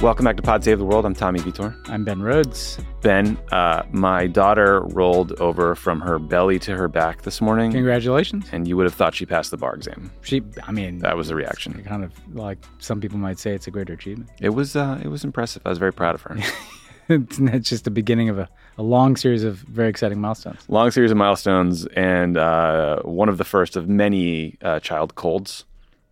Welcome back to Pod Save the World. I'm Tommy Vitor. I'm Ben Rhodes. Ben, uh, my daughter rolled over from her belly to her back this morning, Congratulations. and you would have thought she passed the bar exam. She, I mean, That was the reaction. kind of like some people might say it's a greater achievement. It was uh, it was impressive. I was very proud of her. it's just the beginning of a, a long series of very exciting milestones. Long series of milestones, and uh, one of the first of many uh, child colds,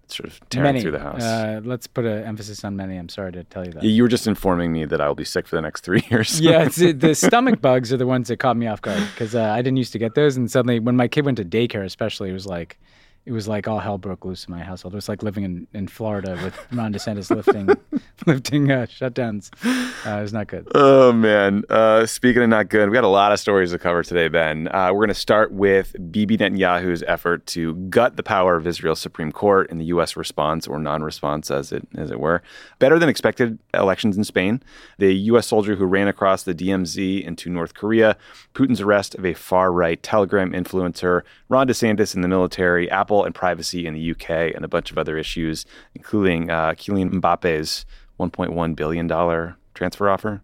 sort of tearing many. through the house. Uh, let's put an emphasis on many. I'm sorry to tell you that. you were just informing me that I will be sick for the next three years. yeah, it's, the stomach bugs are the ones that caught me off guard because uh, I didn't used to get those, and suddenly when my kid went to daycare, especially, it was like it was like all hell broke loose in my household. It was like living in, in Florida with Ron DeSantis lifting lifting uh, shutdowns. Uh, it was not good. Oh man! Uh, speaking of not good, we got a lot of stories to cover today, Ben. Uh, we're going to start with Bibi Netanyahu's effort to gut the power of Israel's Supreme Court in the U.S. response or non-response, as it as it were. Better than expected elections in Spain. The U.S. soldier who ran across the DMZ into North Korea. Putin's arrest of a far-right Telegram influencer. Ron DeSantis in the military. Apple and privacy in the UK, and a bunch of other issues, including uh, Kylian Mbappe's 1.1 billion dollar transfer offer.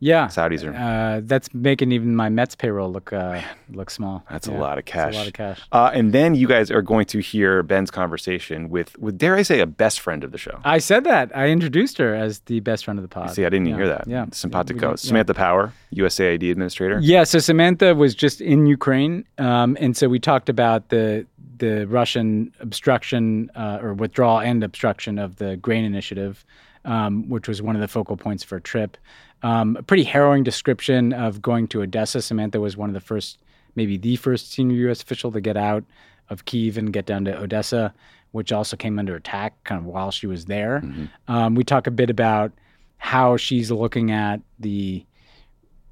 Yeah, Saudis are. Uh, that's making even my Mets payroll look uh, look small. That's Yeah, a lot of cash. a lot of cash. Uh, and then you guys are going to hear Ben's conversation with, with dare I say, a best friend of the show. I said that. I introduced her as the best friend of the pod. See, I didn't yeah. even hear that. Yeah, Simpatico. We did- yeah. Samantha Power, USAID administrator. Yeah, so Samantha was just in Ukraine, um, and so we talked about the the Russian obstruction uh, or withdrawal and obstruction of the grain initiative, um, which was one of the focal points for a trip. Um, a pretty harrowing description of going to Odessa. Samantha was one of the first, maybe the first senior U.S. official to get out of Kiev and get down to Odessa, which also came under attack kind of while she was there. Um, we talk a bit about how she's looking at the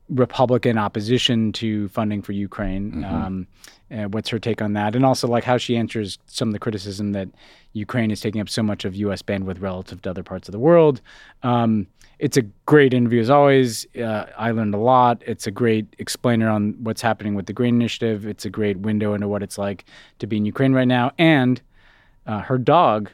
Republican opposition to funding for Ukraine. Um, uh, what's her take on that? And also, like, how she answers some of the criticism that Ukraine is taking up so much of U.S. bandwidth relative to other parts of the world. Um, it's a great interview as always. Uh, I learned a lot. It's a great explainer on what's happening with the Grain Initiative. It's a great window into what it's like to be in Ukraine right now. And uh, her dog,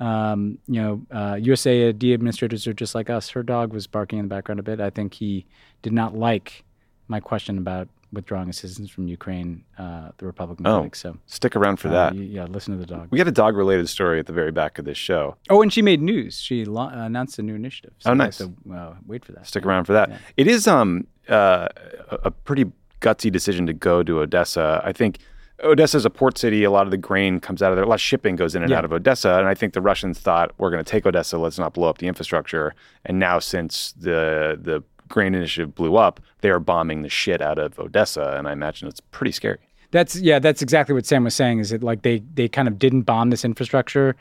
um, you know, uh, USAID administrators are just like us. Her dog was barking in the background a bit. I think he did not like my question about withdrawing assistance from Ukraine, uh, the Republican Oh, critics. So, stick around for uh, that. yeah, listen to the dog. We got a dog related story at the very back of this show. Oh, and she made news. She lo- uh, announced a new initiative. So Oh, nice. to, uh, wait for that. Stick Yeah. around for that. Yeah. It is um uh, a pretty gutsy decision to go to Odessa. I think Odessa is a port city. A lot of the grain comes out of there. A lot of shipping goes in and Yeah. out of Odessa. And I think the Russians thought we're going to take Odessa. Let's not blow up the infrastructure. And now since the the grain initiative blew up, they are bombing the shit out of Odessa. And I imagine it's pretty scary. That's yeah, that's exactly what Sam was saying. Is that like they they kind of didn't bomb this infrastructure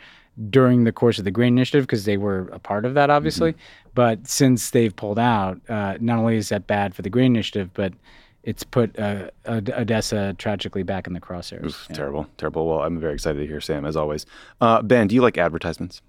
during the course of the grain initiative because they were a part of that, obviously. But since they've pulled out, uh, not only is that bad for the grain initiative, but it's put uh, Odessa tragically back in the crosshairs. Oof, Yeah. Terrible, terrible. Well, I'm very excited to hear Sam as always. Uh, ben, do you like advertisements?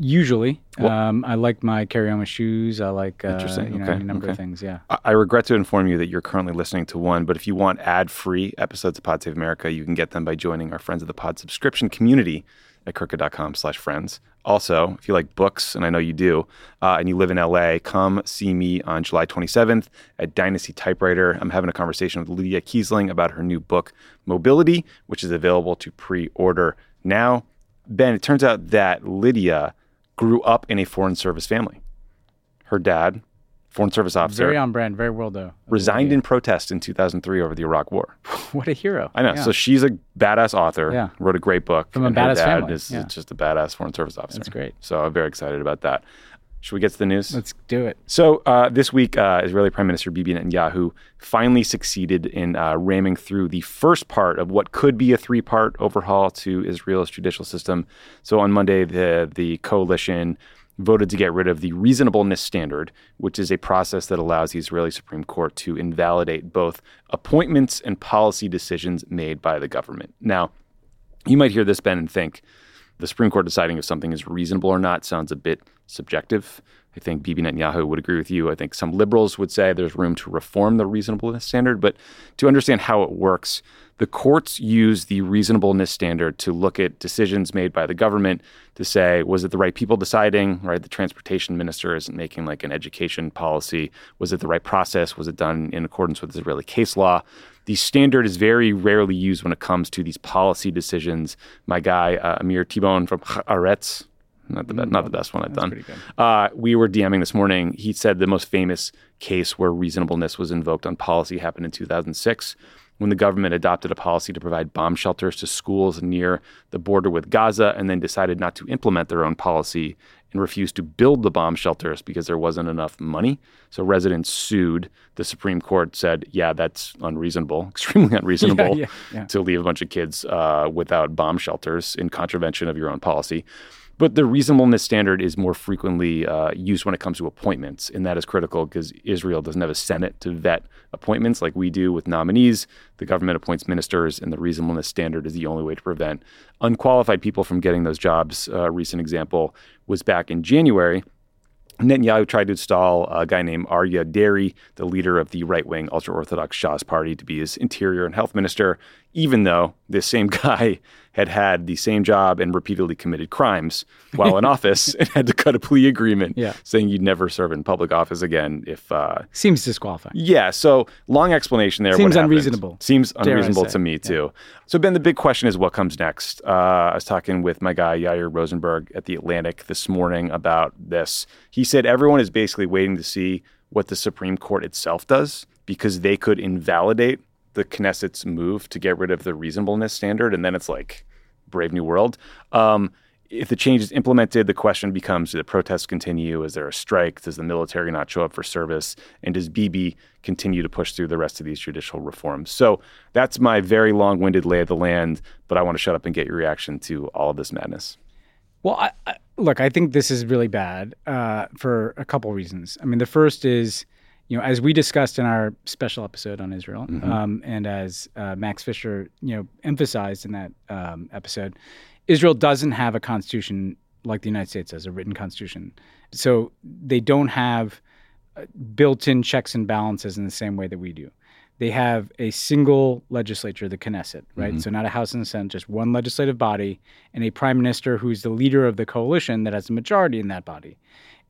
Usually, Well- um, I like my carry-on with shoes. I like uh, Interesting. you know Okay, any number of things. Yeah. I- I regret to inform you that you're currently listening to one, but if you want ad-free episodes of Pod Save America, you can get them by joining our Friends of the Pod subscription community at crooked.com slash friends. Also, if you like books, and I know you do, uh, and you live in LA, come see me on July 27th at Dynasty Typewriter. I'm having a conversation with Lydia Kiesling about her new book, Mobility, which is available to pre order now. Ben, it turns out that Lydia grew up in a Foreign Service family. Her dad, Foreign Service officer, Very on brand, very well though. resigned in protest in 2003 over the Iraq War. What a hero. I know. Yeah. So she's a badass author. Yeah. Wrote a great book. From a badass dad family, Is, yeah. is just a badass foreign service officer. That's great. So I'm very excited about that. Should we get to the news? Let's do it. So uh, this week, uh, Israeli Prime Minister Bibi Netanyahu finally succeeded in uh, ramming through the first part of what could be a three-part overhaul to Israel's judicial system. So on Monday, the the coalition voted to get rid of the reasonableness standard, which is a process that allows the Israeli Supreme Court to invalidate both appointments and policy decisions made by the government. Now, you might hear this, Ben, and think the Supreme Court deciding if something is reasonable or not sounds a bit subjective. I think Bibi Netanyahu would agree with you. I think some liberals would say there's room to reform the reasonableness standard. But to understand how it works, the courts use the reasonableness standard to look at decisions made by the government to say, was it the right people deciding, right? The transportation minister isn't making like an education policy. Was it the right process? Was it done in accordance with Israeli case law? The standard is very rarely used when it comes to these policy decisions. My guy, uh, Amir Tibon from Haaretz, not the, be- not the best one I've done. Uh, we were DMing this morning. He said the most famous case where reasonableness was invoked on policy happened in 2006 when the government adopted a policy to provide bomb shelters to schools near the border with Gaza and then decided not to implement their own policy and refused to build the bomb shelters because there wasn't enough money. So residents sued. The Supreme Court said, yeah, that's unreasonable, extremely unreasonable yeah, yeah. to leave a bunch of kids uh, without bomb shelters in contravention of your own policy. But the reasonableness standard is more frequently uh, used when it comes to appointments, and that is critical because Israel doesn't have a Senate to vet appointments like we do with nominees. The government appoints ministers, and the reasonableness standard is the only way to prevent unqualified people from getting those jobs. A recent example was back in January. Netanyahu tried to install a guy named Aryeh Deri, the leader of the right wing ultra Orthodox Shas party, to be his interior and health minister, even though this same guy had had the same job and repeatedly committed crimes while in office and had to cut a plea agreement Yeah. saying you'd never serve in public office again if. Uh, Seems disqualifying. yeah, so long explanation there. Seems happened. unreasonable, Seems unreasonable to me too. So Ben, the big question is what comes next. Uh, I was talking with my guy Yair Rosenberg at the Atlantic this morning about this. He said everyone is basically waiting to see what the Supreme Court itself does because they could invalidate the Knesset's move to get rid of the reasonableness standard, and then it's like Brave New World. Um, if the change is implemented, the question becomes: Do the protests continue? Is there a strike? Does the military not show up for service? And does Bibi continue to push through the rest of these judicial reforms? So that's my very long-winded lay of the land. But I want to shut up and get your reaction to all of this madness. Well, I, I, look, I think this is really bad uh, for a couple reasons. I mean, the first is, you know, as we discussed in our special episode on Israel, um, and as uh, Max Fisher, you know, emphasized in that um, episode, Israel doesn't have a constitution like the United States does, a written constitution. So they don't have uh, built-in checks and balances in the same way that we do. They have a single legislature, the Knesset, right? So not a House and a Senate, just one legislative body, and a prime minister who's the leader of the coalition that has a majority in that body.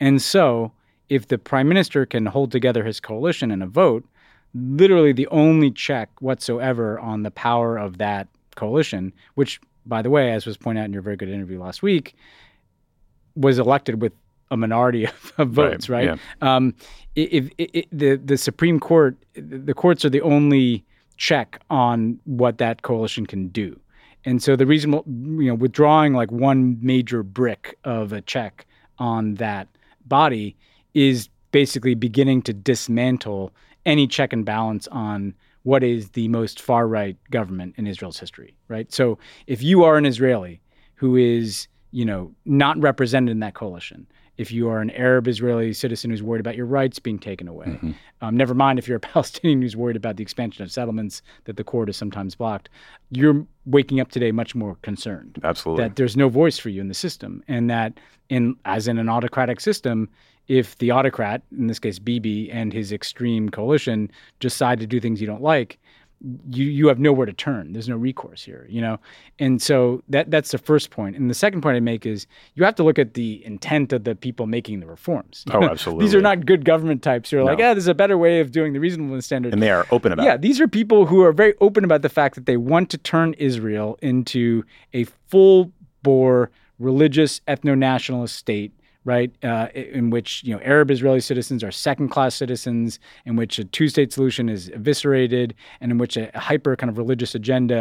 And so, if the prime minister can hold together his coalition in a vote, literally the only check whatsoever on the power of that coalition, which, by the way, as was pointed out in your very good interview last week, was elected with a minority of, of votes, Right, right? Um, if, if, if the the Supreme Court, the courts are the only check on what that coalition can do, and so the reason, you know, withdrawing like one major brick of a check on that body is basically beginning to dismantle any check and balance on what is the most far right government in Israel's history, right? So if you are an Israeli who is, you know, not represented in that coalition, if you are an Arab Israeli citizen who's worried about your rights being taken away, um, never mind if you're a Palestinian who's worried about the expansion of settlements that the court has sometimes blocked, you're waking up today much more concerned Absolutely. that there's no voice for you in the system, and that in as in an autocratic system, if the autocrat, in this case Bibi and his extreme coalition, decide to do things you don't like, you you have nowhere to turn. There's no recourse here, you know. And so that that's the first point. And the second point I make is you have to look at the intent of the people making the reforms. Oh, absolutely. these are not good government types who are like, No. yeah, there's a better way of doing the reasonableness standard. And they are open about yeah, it. these are people who are very open about the fact that they want to turn Israel into a full bore religious ethno nationalist state. Right, uh, in which you know Arab Israeli citizens are second-class citizens, in which a two-state solution is eviscerated, and in which a hyper kind of religious agenda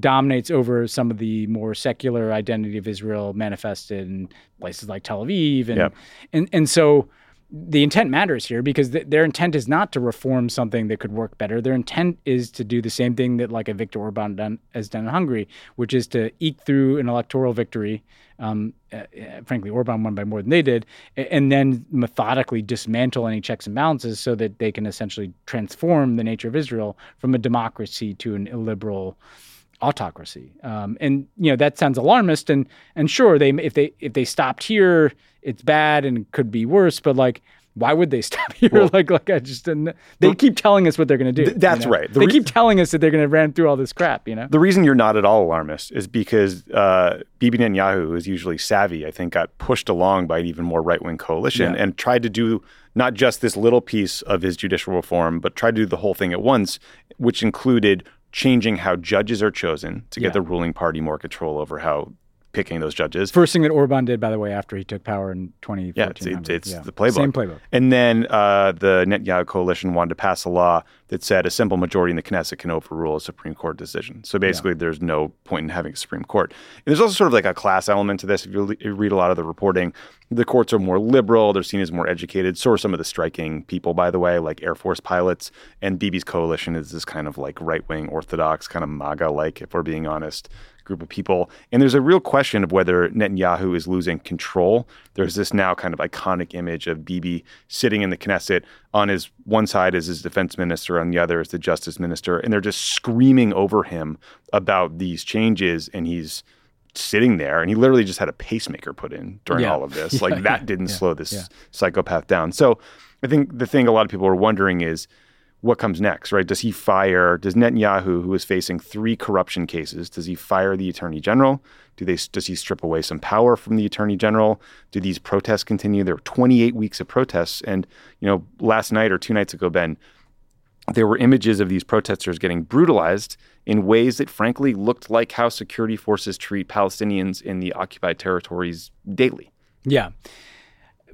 dominates over some of the more secular identity of Israel manifested in places like Tel Aviv, and Yep. and and so the intent matters here because th- their intent is not to reform something that could work better. Their intent is to do the same thing that like a Viktor Orban done, has done in Hungary, which is to eke through an electoral victory. Um, uh, uh, frankly, Orban won by more than they did, and then methodically dismantle any checks and balances so that they can essentially transform the nature of Israel from a democracy to an illiberal autocracy. Um, and you know that sounds alarmist. And and sure, they if they if they stopped here, it's bad and could be worse. But like, why would they stop here? Well- like like I just didn't. They keep telling us what they're going to do. Th- that's you know? right. The They re- keep telling us that they're going to ran through all this crap. You know. The reason you're not at all alarmist is because uh, Bibi Netanyahu, who is usually savvy, I think, got pushed along by an even more right wing coalition Yeah. and tried to do not just this little piece of his judicial reform, but tried to do the whole thing at once, which included changing how judges are chosen to get Yeah. the ruling party more control over how picking those judges. First thing that Orban did, by the way, after he took power in 2014. Yeah, it's, it's, it's Yeah. the playbook. Same playbook. And then uh, the Netanyahu coalition wanted to pass a law that said a simple majority in the Knesset can overrule a Supreme Court decision. So basically, there's no point in having a Supreme Court. And there's also sort of like a class element to this. If you, le- you read a lot of the reporting, the courts are more liberal. They're seen as more educated. So are some of the striking people, by the way, like Air Force pilots. And Bibi's coalition is this kind of like right wing Orthodox, kind of MAGA like, if we're being honest group of people. And there's a real question of whether Netanyahu is losing control. There's this now kind of iconic image of Bibi sitting in the Knesset. On his one side is his defense minister, on the other is the justice minister, and they're just screaming over him about these changes. And he's sitting there, and he literally just had a pacemaker put in during Yeah. all of this. Yeah, like that yeah, didn't slow this psychopath down. So I think the thing a lot of people are wondering is what comes next, right? Does he fire, does Netanyahu, who is facing three corruption cases, does he fire the attorney general? Do they, does he strip away some power from the attorney general? Do these protests continue? There were 28 weeks of protests. And, you know, last night or two nights ago, Ben, there were images of these protesters getting brutalized in ways that frankly looked like how security forces treat Palestinians in the occupied territories daily. Yeah.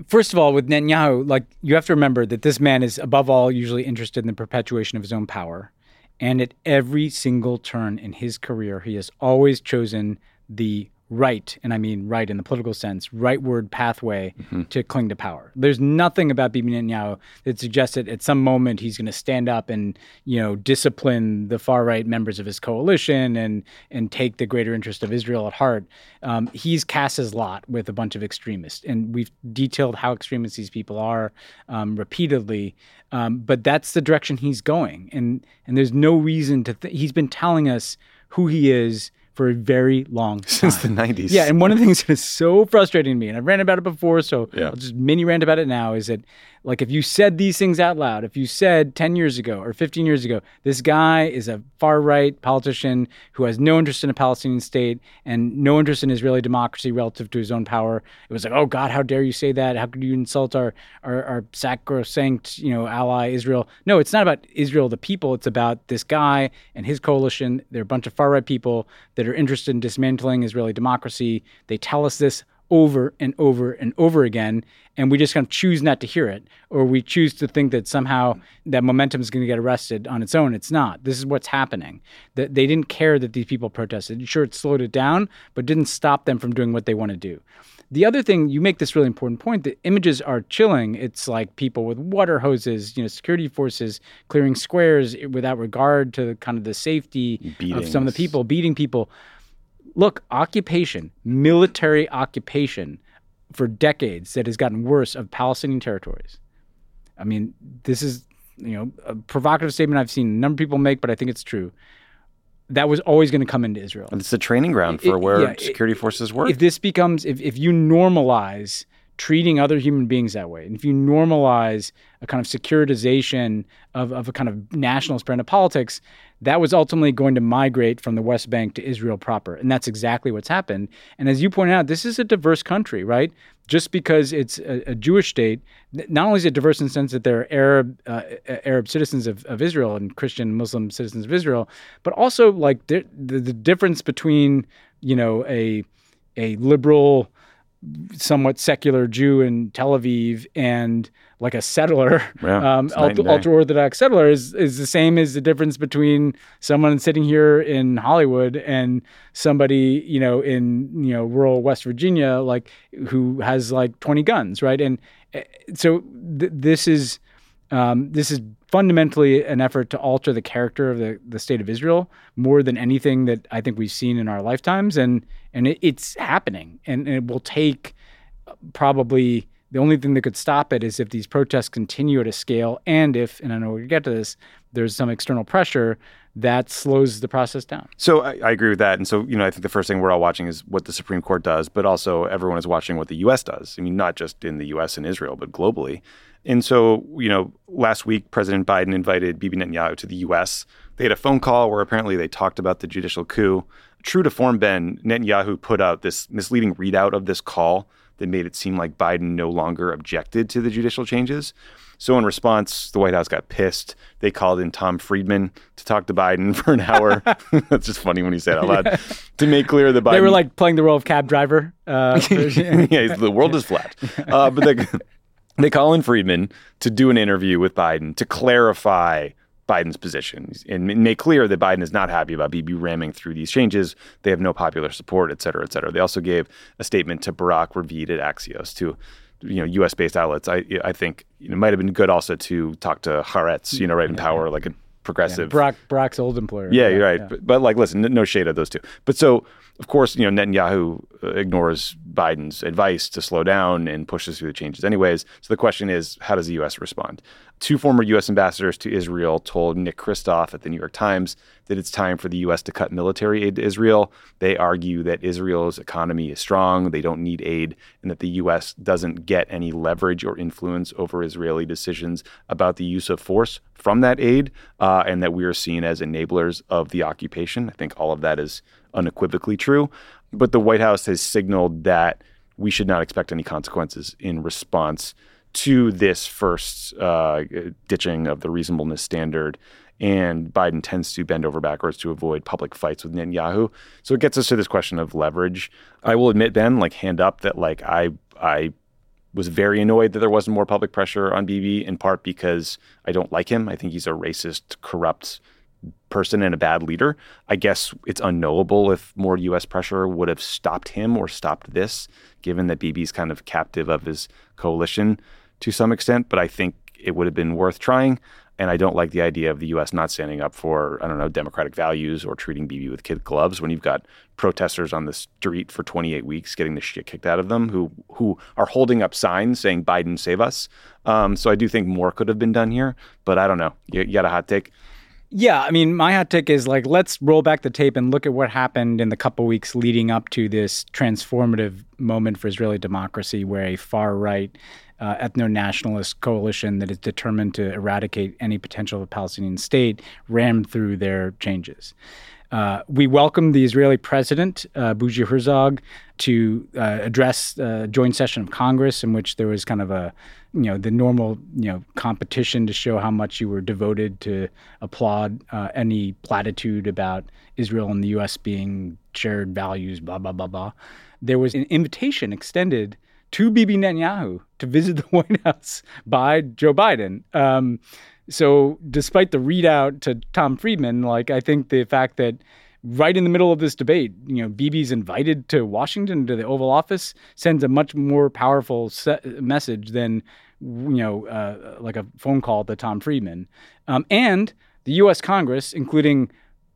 First of all, with Netanyahu, like you have to remember that this man is above all usually interested in the perpetuation of his own power. And at every single turn in his career, he has always chosen the right, and I mean right in the political sense, rightward pathway to cling to power. There's nothing about Bibi Netanyahu that suggests that at some moment he's going to stand up and you know discipline the far right members of his coalition and and take the greater interest of Israel at heart. Um, he's cast his lot with a bunch of extremists, and we've detailed how extremist these people are um, repeatedly. Um, but that's the direction he's going, and and there's no reason to. Th- he's been telling us who he is for a very long time. Since the 90s. Yeah, and one of the things that is so frustrating to me, and I've ranted about it before, so Yeah. I'll just mini rant about it now, is that like if you said these things out loud, if you said 10 years ago or 15 years ago, this guy is a far right politician who has no interest in a Palestinian state and no interest in Israeli democracy relative to his own power, it was like, oh God, how dare you say that? How could you insult our our, our sacrosanct, you know, ally Israel? No, it's not about Israel, the people. It's about this guy and his coalition. They're a bunch of far right people that are interested in dismantling Israeli democracy. They tell us this over and over and over again, and we just kind of choose not to hear it, or we choose to think that somehow that momentum is going to get arrested on its own. It's not. This is what's happening. That they didn't care that these people protested. Sure, it slowed it down, but didn't stop them from doing what they want to do. The other thing, you make this really important point. The images are chilling. It's like people with water hoses, you know, security forces clearing squares eh, without regard to kind of the safety of some of the people, beating people look, occupation, military occupation for decades that has gotten worse of Palestinian territories. I mean, this is, you know, a provocative statement I've seen a number of people make, but I think it's true. That was always going to come into Israel. It's a training ground for It- where yeah, it- security forces work. If this becomes, if, if you normalize treating other human beings that way, and if you normalize a kind of securitization of, of a kind of nationalist brand of politics, that was ultimately going to migrate from the West Bank to Israel proper. And that's exactly what's happened. And as you pointed out, this is a diverse country, right? Just because it's a, a Jewish state, not only is it diverse in the sense that there are Arab uh, Arab citizens of, of Israel and Christian Muslim citizens of Israel, but also like the, the, the difference between, you know, a a liberal somewhat secular Jew in Tel Aviv and like a settler, yeah, um, ultra orthodox settler, is is the same as the difference between someone sitting here in Hollywood and somebody you know in you know rural West Virginia, like who has like twenty guns, right? And eh, so th- this is um, this is fundamentally an effort to alter the character of the, the state of Israel more than anything that I think we've seen in our lifetimes, and and it, it's happening, and, and, it will take uh, probably the only thing that could stop it is if these protests continue at a scale, and if and I know we get to this, there's some external pressure that slows the process down. So I, I, agree with that. And so, you know, I think the first thing we're all watching is what the Supreme Court does, but also everyone is watching what the U.S. does. I mean, not just in the U.S. and Israel, but globally. And so, you know, last week, President Biden invited Bibi Netanyahu to the U.S. They had a phone call where apparently they talked about the judicial coup. True to form, Ben, Netanyahu put out this misleading readout of this call that made it seem like Biden no longer objected to the judicial changes. So in response, the White House got pissed. They called in Tom Friedman to talk to Biden for an hour. That's just funny when you say it out loud. to make clear that Biden. They were like playing the role of cab driver. Uh, yeah, the world is flat. Uh, but they, they call in Friedman to do an interview with Biden to clarify Biden's position and make clear that Biden is not happy about Bibi ramming through these changes. They have no popular support, et cetera, et cetera. They also gave a statement to Barak Ravid at Axios to you know U.S. based outlets. I I think you know, it might have been good also to talk to Haaretz, you know, right in power, like a progressive. Yeah, Barak's old employer. Yeah, you're right. Yeah. But, but, like, listen, no shade of those two. But so, of course, you know, Netanyahu ignores Biden's advice to slow down and pushes through the changes anyways. So the question is, how does the U.S. respond? Two former U.S. ambassadors to Israel told Nick Kristof at the New York Times that it's time for the U.S. to cut military aid to Israel. They argue that Israel's economy is strong, they don't need aid, and that the U.S. doesn't get any leverage or influence over Israeli decisions about the use of force from that aid, uh, and that we are seen as enablers of the occupation. I think all of that is unequivocally true. But the White House has signaled that we should not expect any consequences in response to this first uh, ditching of the reasonableness standard. And Biden tends to bend over backwards to avoid public fights with Netanyahu. So it gets us to this question of leverage. I will admit, Ben, like hand up that like I I was very annoyed that there wasn't more public pressure on Bibi, in part because I don't like him. I think he's a racist, corrupt person and a bad leader. I guess it's unknowable if more U.S. pressure would have stopped him or stopped this, given that Bibi's kind of captive of his coalition to some extent, but I think it would have been worth trying. And I don't like the idea of the U.S. not standing up for, I don't know, democratic values or treating Bibi with kid gloves when you've got protesters on the street for 28 weeks getting the shit kicked out of them who who are holding up signs saying Biden save us. Um, so I do think more could have been done here, but I don't know. You, you got a hot take? Yeah, I mean, my hot take is like let's roll back the tape and look at what happened in the couple weeks leading up to this transformative moment for Israeli democracy, where a far right uh, ethno nationalist coalition that is determined to eradicate any potential of a Palestinian state rammed through their changes. Uh, we welcomed the Israeli president, uh, Bougie Herzog, to uh, address a joint session of Congress in which there was kind of a, you know, the normal, you know, competition to show how much you were devoted to applaud uh, any platitude about Israel and the U.S. being shared values, blah, blah, blah, blah. There was an invitation extended to Bibi Netanyahu to visit the White House by Joe Biden. Um, so, despite the readout to Tom Friedman, like I think the fact that right in the middle of this debate, you know, Bibi's invited to Washington to the Oval Office sends a much more powerful message than you know, uh, like a phone call to Tom Friedman, um, and the U.S. Congress, including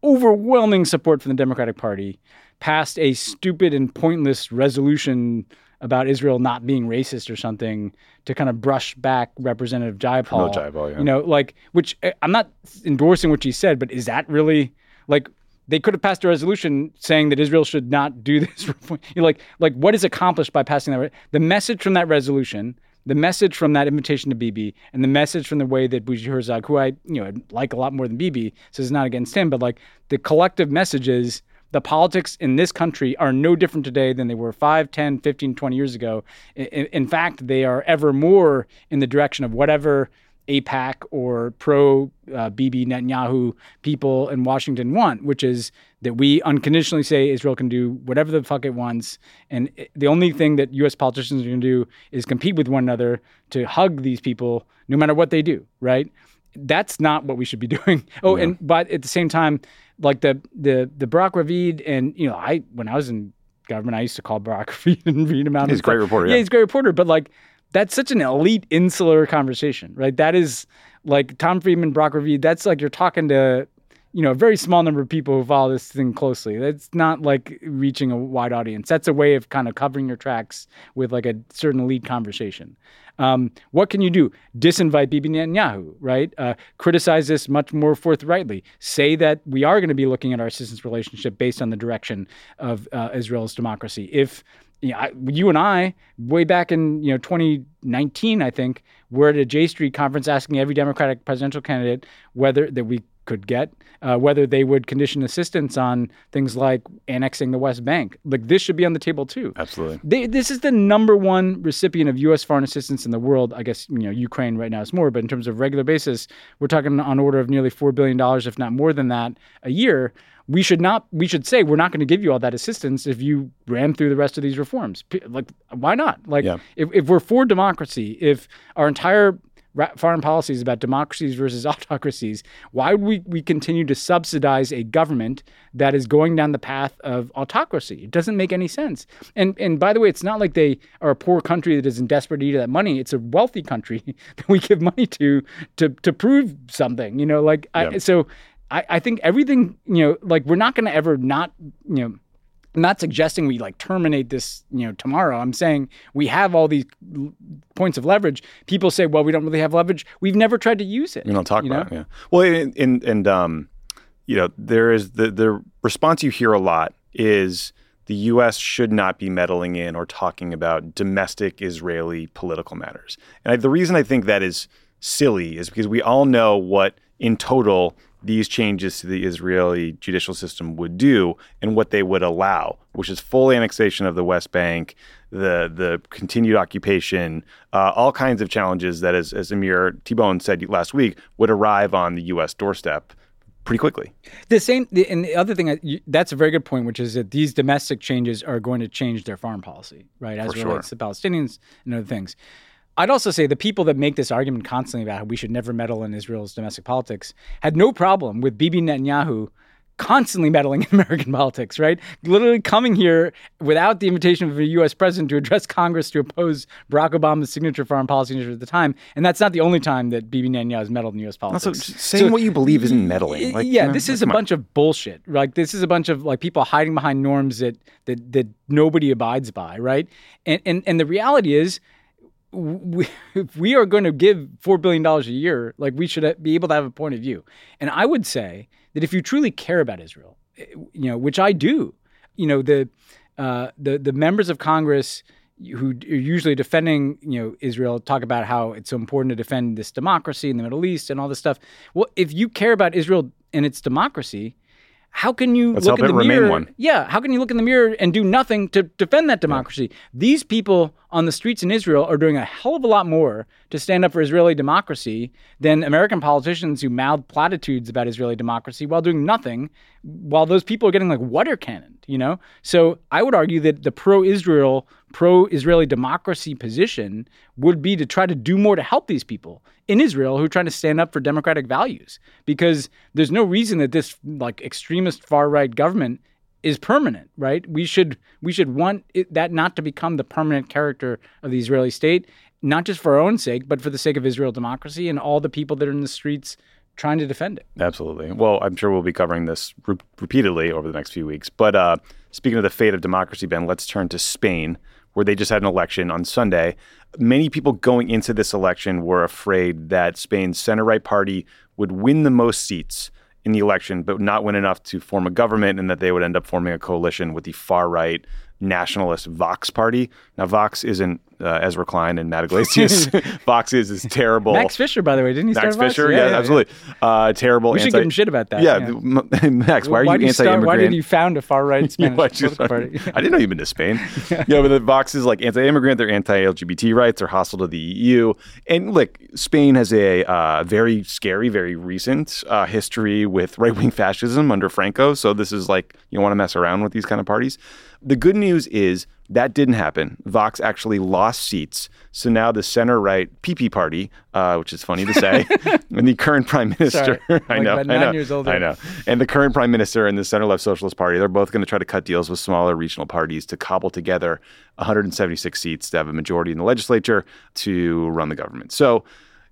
overwhelming support from the Democratic Party, passed a stupid and pointless resolution about Israel not being racist or something to kind of brush back Representative Jayapal. No Jayapal, yeah. You know, like which eh, I'm not endorsing what she said, but is that really like they could have passed a resolution saying that Israel should not do this. like, like what is accomplished by passing that? The message from that resolution, the message from that invitation to Bibi, and the message from the way that Bougie Herzog, who I you know like a lot more than Bibi, says not against him, but like the collective message is the politics in this country are no different today than they were 5, 10, 15, 20 years ago. In, in fact, they are ever more in the direction of whatever AIPAC or pro uh, Bibi Netanyahu people in Washington want, which is that we unconditionally say Israel can do whatever the fuck it wants. And the only thing that U.S. politicians are going to do is compete with one another to hug these people no matter what they do, right? That's not what we should be doing. Oh, and but at the same time, like the the the Barak Ravid and you know I when I was in government I used to call Barak Ravid and read him out. He's a great reporter. Yeah. yeah, he's a great reporter. But like that's such an elite insular conversation, right? That is like Tom Friedman, Barak Ravid. That's like you're talking to you know, a very small number of people who follow this thing closely. That's not like reaching a wide audience. That's a way of kind of covering your tracks with like a certain elite conversation. Um, what can you do? Disinvite Bibi Netanyahu, right? Uh, criticize this much more forthrightly. Say that we are going to be looking at our assistance relationship based on the direction of uh, Israel's democracy. If you, know, I, you and I, way back in you know 2019, I think, were at a J Street conference asking every Democratic presidential candidate whether that we could get, uh, whether they would condition assistance on things like annexing the West Bank. Like this should be on the table too. Absolutely. They, this is the number one recipient of U.S. foreign assistance in the world. I guess you know Ukraine right now is more, but in terms of regular basis, we're talking on order of nearly four billion dollars, if not more than that, a year. We should not. We should say we're not going to give you all that assistance if you ram through the rest of these reforms. Like, why not? Like, Yeah. if, if we're for democracy, if our entire foreign policy is about democracies versus autocracies, why would we, we continue to subsidize a government that is going down the path of autocracy? It doesn't make any sense. And and by the way, it's not like they are a poor country that is in desperate need of that money. It's a wealthy country that we give money to to to prove something. You know, like I, so. I, I think everything, you know, like we're not going to ever not, you know, I'm not suggesting we like terminate this, you know, tomorrow. I'm saying we have all these l- points of leverage. People say, well, we don't really have leverage. We've never tried to use it. We don't talk you about know? it. Yeah. Well, in, in, and um, you know, there is the the response you hear a lot is the U.S. should not be meddling in or talking about domestic Israeli political matters. And I, the reason I think that is silly is because we all know what, in total, these changes to the Israeli judicial system would do and what they would allow, which is full annexation of the West Bank, the the continued occupation, uh, all kinds of challenges that, as, as Amir Tibon said last week, would arrive on the U.S. doorstep pretty quickly. The same, the, and the other thing, you- that's a very good point, which is that these domestic changes are going to change their foreign policy, right, as For it sure. relates to Palestinians and other things. I'd also say the people that make this argument constantly about how we should never meddle in Israel's domestic politics had no problem with Bibi Netanyahu constantly meddling in American politics, right? Literally coming here without the invitation of a U.S. president to address Congress to oppose Barack Obama's signature foreign policy initiative at the time. And that's not the only time that Bibi Netanyahu has meddled in U.S. politics. Also, saying what you believe isn't meddling. Like, yeah, you know, this is a on. bunch of bullshit. Like this is a bunch of like people hiding behind norms that that that nobody abides by, right? And and and the reality is we, if we are going to give four billion dollars a year, like we should be able to have a point of view. And I would say that if you truly care about Israel, eh, you know, which I do, you know, the uh, the the members of Congress who are usually defending, you know, Israel talk about how it's so important to defend this democracy in the Middle East and all this stuff. Well, if you care about Israel and its democracy, how can you Let's look in the mirror? one. Yeah, how can you look in the mirror and do nothing to defend that democracy? These people on the streets in Israel are doing a hell of a lot more to stand up for Israeli democracy than American politicians who mouth platitudes about Israeli democracy while doing nothing, while those people are getting like water cannoned, you know? So I would argue that the pro-Israel, pro-Israeli democracy position would be to try to do more to help these people in Israel who are trying to stand up for democratic values because there's no reason that this like extremist far right government is permanent, right? We should we should want it, that not to become the permanent character of the Israeli state, not just for our own sake, but for the sake of Israel democracy and all the people that are in the streets trying to defend it. Absolutely. Well, I'm sure we'll be covering this re- repeatedly over the next few weeks. But uh, speaking of the fate of democracy, Ben, let's turn to Spain, where they just had an election on Sunday. Many people going into this election were afraid that Spain's center right party would win the most seats in the election, but not win enough to form a government, and that they would end up forming a coalition with the far right nationalist Vox party. Now, Vox isn't uh, Ezra Klein and Matt Yglesias. Vox is is terrible. Max Fisher, by the way, didn't he Max start Vox? Fisher, yeah, absolutely. Uh, terrible. We should anti- give him shit about that. Yeah, yeah. Max, why are Why you anti-immigrant? Why did you found a far right Yeah, Spanish why'd you political party? I didn't know you've been to Spain. yeah, but the Vox is like anti-immigrant. They're anti-LGBT rights. They're hostile to the EU. And look, Spain has a uh, very scary, very recent uh, history with right-wing fascism under Franco. So this is like you want to mess around with these kind of parties. The good news is that didn't happen. Vox actually lost seats. So now the center-right PP party, uh, which is funny to say, and the current prime minister, Sorry. I know, I know, years older. I know, and the current prime minister and the center left Socialist Party, they're both going to try to cut deals with smaller regional parties to cobble together 176 seats to have a majority in the legislature to run the government. So,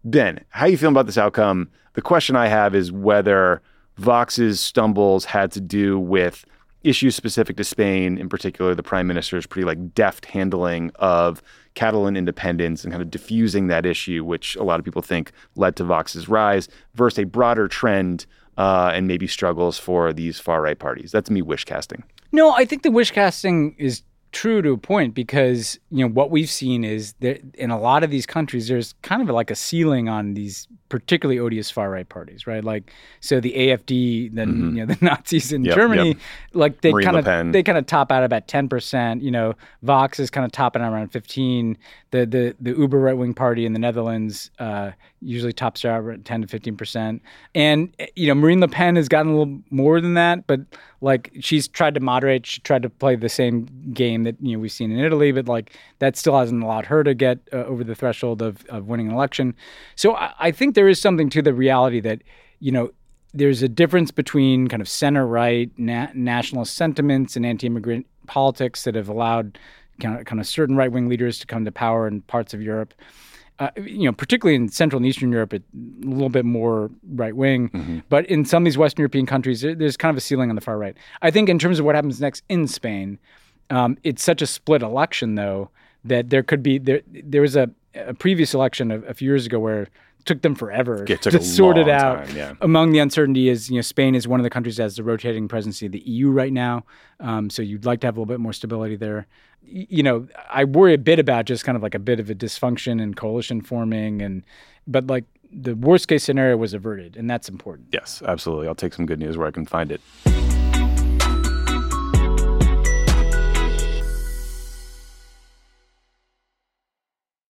Ben, how are you feeling about this outcome? The question I have is whether Vox's stumbles had to do with issues specific to Spain, in particular, the prime minister's pretty like deft handling of Catalan independence and kind of diffusing that issue, which a lot of people think led to Vox's rise, versus a broader trend uh, and maybe struggles for these far right parties. That's me wish casting. No, I think the wish casting is true to a point because you know what we've seen is that in a lot of these countries there's kind of like a ceiling on these particularly odious far right parties, right? Like so the AFD, then you know the Nazis in Mm-hmm. Yep, Germany, yep. like they kind of they kind of top out about ten percent. You know, Vox is kind of topping out around fifteen. The the the uber right wing party in the Netherlands uh, usually tops out at ten to fifteen percent. And you know, Marine Le Pen has gotten a little more than that, but like she's tried to moderate. She tried to play the same game that you know we've seen in Italy, but like that still hasn't allowed her to get uh, over the threshold of of winning an election. So I, I think there is something to the reality that you know there's a difference between kind of center right na- nationalist sentiments and anti-immigrant politics that have allowed kind of, kind of certain right wing leaders to come to power in parts of Europe. Uh, you know, particularly in Central and Eastern Europe, it, a little bit more right wing. But in some of these Western European countries, there, there's kind of a ceiling on the far right. I think in terms of what happens next in Spain, um, it's such a split election, though, that there could be there. There was a, a previous election a, a few years ago where took them forever It to sort it out. time, yeah. Among the uncertainty is, you know, Spain is one of the countries that has the rotating presidency of the EU right now. Um, so you'd like to have a little bit more stability there. Y- You know, I worry a bit about just kind of like a bit of a dysfunction and coalition forming, and but like the worst case scenario was averted, and that's important. Yes, absolutely. I'll take some good news where I can find it.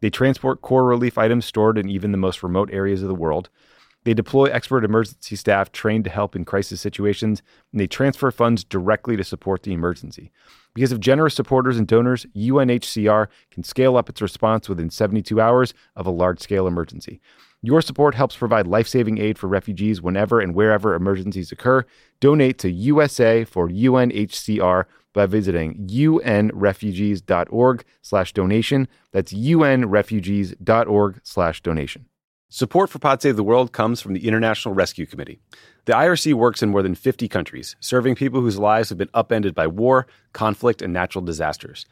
They transport core relief items stored in even the most remote areas of the world. They deploy expert emergency staff trained to help in crisis situations, and they transfer funds directly to support the emergency. Because of generous supporters and donors, UNHCR can scale up its response within 72 hours of a large scale emergency. Your support helps provide life saving aid for refugees whenever and wherever emergencies occur. Donate to USA for UNHCR by visiting unrefugees.org slash donation. That's unrefugees.org slash donation. Support for Pod Save the World comes from the International Rescue Committee. The IRC works in more than 50 countries, serving people whose lives have been upended by war, conflict, and natural disasters.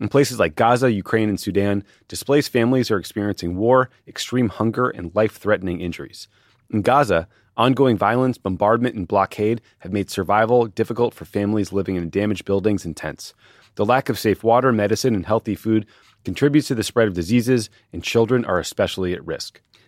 In places like Gaza, Ukraine, and Sudan, displaced families are experiencing war, extreme hunger, and life threatening injuries. In Gaza, ongoing violence, bombardment, and blockade have made survival difficult for families living in damaged buildings and tents. The lack of safe water, medicine, and healthy food contributes to the spread of diseases, and children are especially at risk.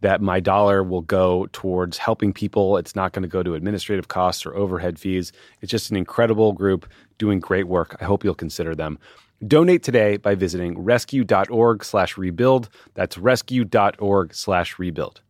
that my dollar will go towards helping people. It's not going to go to administrative costs or overhead fees. It's just an incredible group doing great work. I hope you'll consider them. Donate today by visiting rescue.org slash rebuild. That's rescue.org slash rebuild.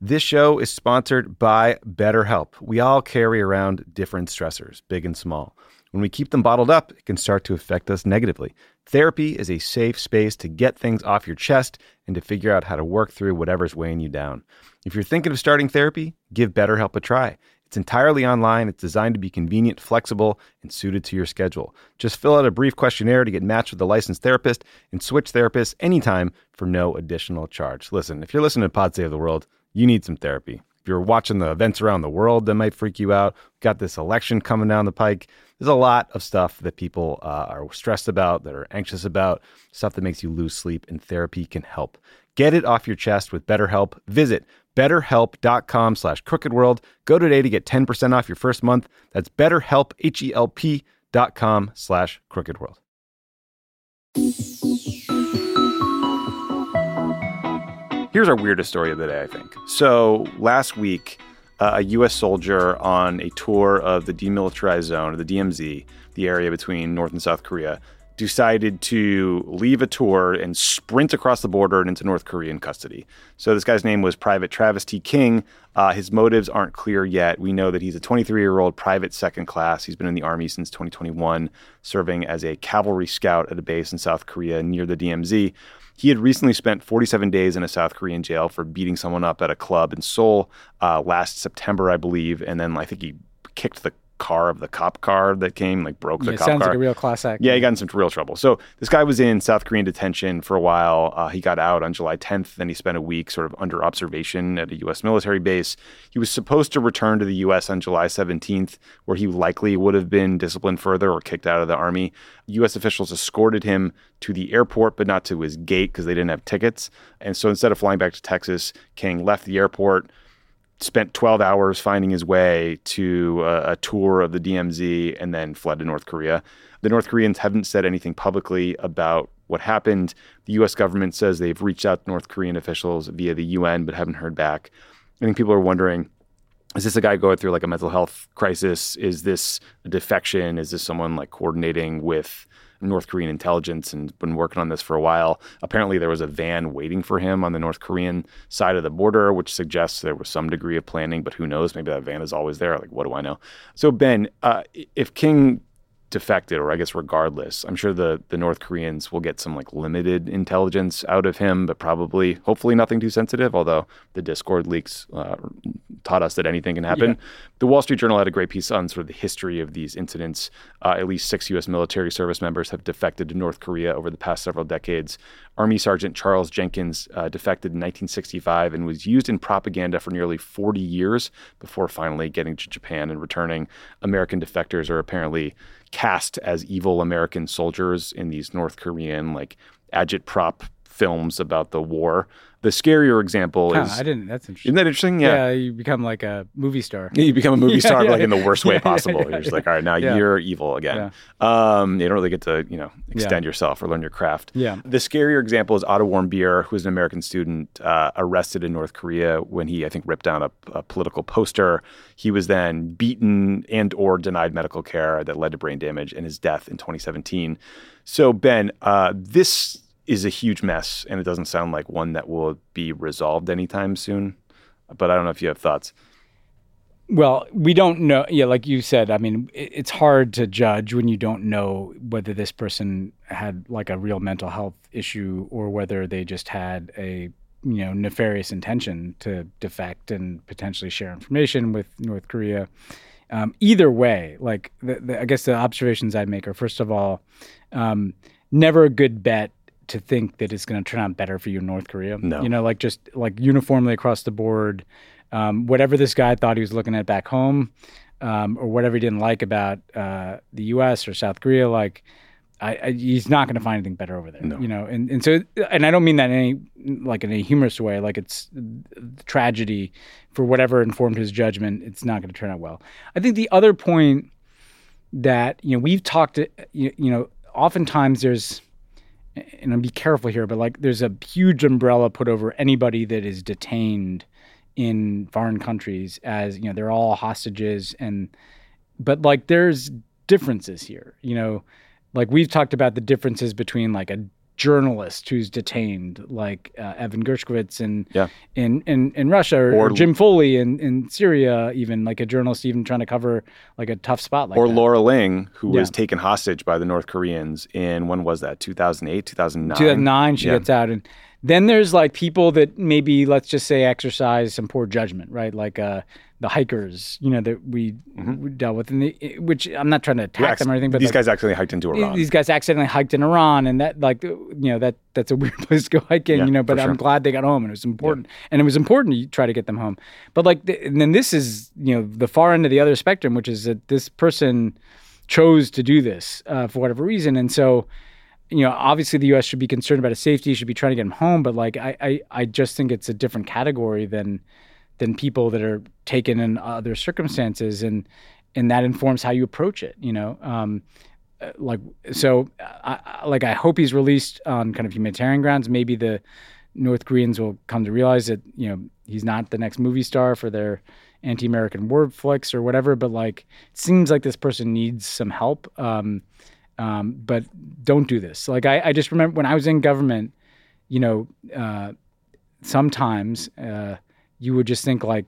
This show is sponsored by BetterHelp. We all carry around different stressors, big and small. When we keep them bottled up, it can start to affect us negatively. Therapy is a safe space to get things off your chest and to figure out how to work through whatever's weighing you down. If you're thinking of starting therapy, give BetterHelp a try. It's entirely online, it's designed to be convenient, flexible, and suited to your schedule. Just fill out a brief questionnaire to get matched with a licensed therapist and switch therapists anytime for no additional charge. Listen, if you're listening to Pod Save the World, you need some therapy. If you're watching the events around the world that might freak you out, We've got this election coming down the pike. There's a lot of stuff that people uh, are stressed about, that are anxious about, stuff that makes you lose sleep, and therapy can help. Get it off your chest with BetterHelp. Visit betterhelp.com slash crookedworld. Go today to get 10% off your first month. That's betterhelp, H-E-L-P dot com slash crookedworld. Here's our weirdest story of the day, I think. So last week, uh, a U.S. soldier on a tour of the demilitarized zone, or the DMZ, the area between North and South Korea, decided to leave a tour and sprint across the border and into North Korean custody. So this guy's name was Private Travis T. King. Uh, his motives aren't clear yet. We know that he's a 23 year old private second class. He's been in the Army since 2021, serving as a cavalry scout at a base in South Korea near the DMZ. He had recently spent 47 days in a South Korean jail for beating someone up at a club in Seoul uh, last September, I believe. And then I think he kicked the car of the cop car that came, like broke the Yeah, cop sounds car. Sounds like a real class act. Yeah, he got in some real trouble. So this guy was in South Korean detention for a while. Uh, he got out on July 10th. Then he spent a week sort of under observation at a U.S. military base. He was supposed to return to the U.S. on July 17th, where he likely would have been disciplined further or kicked out of the army. U.S. officials escorted him to the airport, but not to his gate because they didn't have tickets. And so instead of flying back to Texas, King left the airport spent 12 hours finding his way to a, a, tour of the DMZ and then fled to North Korea. The North Koreans haven't said anything publicly about what happened. The US government says they've reached out to North Korean officials via the UN but haven't heard back. I think people are wondering is this a guy going through like a mental health crisis? Is this a defection? Is this someone like coordinating with North Korean intelligence and been working on this for a while. Apparently, there was a van waiting for him on the North Korean side of the border, which suggests there was some degree of planning, but who knows? Maybe that van is always there. Like, what do I know? So, Ben, uh, if King defected, or I guess regardless, I'm sure the the North Koreans will get some like limited intelligence out of him, but probably, hopefully, nothing too sensitive. Although the Discord leaks uh, taught us that anything can happen. Yeah. The Wall Street Journal had a great piece on sort of the history of these incidents. Uh, at least six U.S. military service members have defected to North Korea over the past several decades. Army Sergeant Charles Jenkins uh, defected in 1965 and was used in propaganda for nearly 40 years before finally getting to Japan and returning. American defectors are apparently cast as evil American soldiers in these North Korean like agitprop films about the war. The scarier example Huh, is I didn't. That's interesting. isn't that interesting? yeah. you become like a movie star. Yeah, you become a movie Yeah, star, but yeah, like in the worst way Yeah, yeah, possible. yeah, You're just like, all right, now Yeah. you're evil again. Um, you don't really get to, you know, extend yourself or learn your craft. Yeah. The scarier example is Otto Warmbier, who was an American student uh, arrested in North Korea when he, I think, ripped down a, a political poster. He was then beaten and or denied medical care that led to brain damage and his death in 2017. So, Ben, uh, this is a huge mess, and it doesn't sound like one that will be resolved anytime soon. But I don't know if you have thoughts. Well, we don't know. Yeah, like you said, I mean, it's hard to judge when you don't know whether this person had like a real mental health issue or whether they just had a you know nefarious intention to defect and potentially share information with North Korea. Um, either way, like the, the, I guess the observations I'd make are first of all, um, never a good bet to think that it's going to turn out better for you in North Korea. No. You know, like just like uniformly across the board, um, whatever this guy thought he was looking at back home, um, or whatever he didn't like about uh, the U.S. or South Korea, like I, I, he's not going to find anything better over there. No. You know, and and so and I don't mean that in any like in a humorous way. Like it's tragedy for whatever informed his judgment. It's not going to turn out well. I think the other point that you know we've talked, you, you know, oftentimes there's and I'll be careful here, but like there's a huge umbrella put over anybody that is detained in foreign countries as you know they're all hostages and but like there's differences here you know? Like we've talked about the differences between like a journalist who's detained, like uh, Evan Gershkovich in, yeah. in, in in Russia, or, or, Jim Foley in, in Syria, even like a journalist even trying to cover like a tough spot like or that. Laura Ling, who Yeah. was taken hostage by the North Koreans in when was that? 2008, 2009. 2009 she Yeah. gets out and then there's like people that maybe let's just say exercise some poor judgment right? Like uh the hikers you know that we, we dealt with. The, which i'm not trying to attack them or anything but these like, guys accidentally hiked into Iran. these guys accidentally hiked in iran and that like you know that that's a weird place to go hiking Yeah, you know but i'm glad they got home and it was important. And it was important to try to get them home. But like th- and then this is you know the far end of the other spectrum which is that this person chose to do this uh, for whatever reason. And so you know, obviously the U.S. should be concerned about his safety, should be trying to get him home. But like, I, I, I just think it's a different category than than people that are taken in other circumstances, and and that informs how you approach it. You know, um, uh, like so, I, like I hope he's released on kind of humanitarian grounds. Maybe the North Koreans will come to realize that you know he's not the next movie star for their anti-American war flicks or whatever. But like, it seems like this person needs some help. Um, um, but don't do this. Like I, I just remember when I was in government, you know, uh, sometimes uh, you would just think like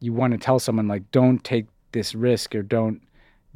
you want to tell someone like don't take this risk or don't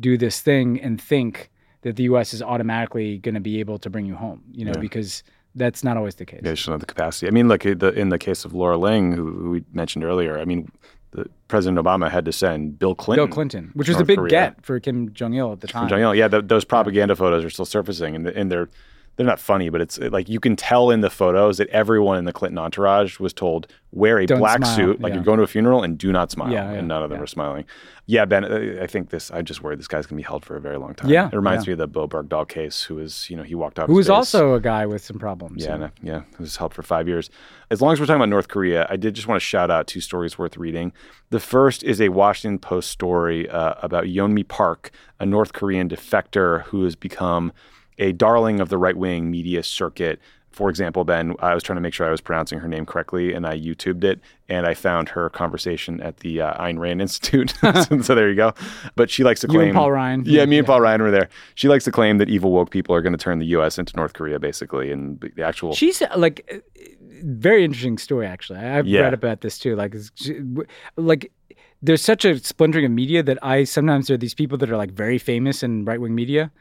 do this thing and think that the U.S. is automatically going to be able to bring you home. You know, Yeah. because that's not always the case. They just don't have the capacity. I mean, look, the, in the case of Laura Ling, who, who we mentioned earlier, I mean, the, President Obama had to send Bill Clinton. Bill Clinton, which was a big Korea. get for Kim Jong Il at the Kim time. Jong Il. Yeah, th those propaganda photos are still surfacing, and, and they're they're not funny, but it's like you can tell in the photos that everyone in the Clinton entourage was told wear a Don't black smile, suit, like yeah. you're going to a funeral, and do not smile. Yeah, yeah, and none of them yeah. were smiling. Yeah, Ben, uh, I think this. I just worried this guy's gonna be held for a very long time. Yeah, it reminds me of the Bo Bergdahl case, who was you know he walked off. Who was also a guy with some problems. Yeah, yeah, it was held for five years. As long as we're talking about North Korea, I did just want to shout out two stories worth reading. The first is a Washington Post story uh, about Yeonmi Park, a North Korean defector who has become a darling of the right wing media circuit. For example, Ben, I was trying to make sure I was pronouncing her name correctly, and I YouTubed it, and I found her conversation at the uh, Ayn Rand Institute. so, so there you go. But she likes to You claim and Paul Ryan. Yeah, me and Yeah. Paul Ryan were there. She likes to claim that evil woke people are going to turn the U.S. into North Korea, basically, and the actual She's uh, like uh, very interesting story actually. I've Yeah. read about this too. Like, it's- she- w- like there's such a splintering of media that I sometimes there are these people that are like very famous in right wing media,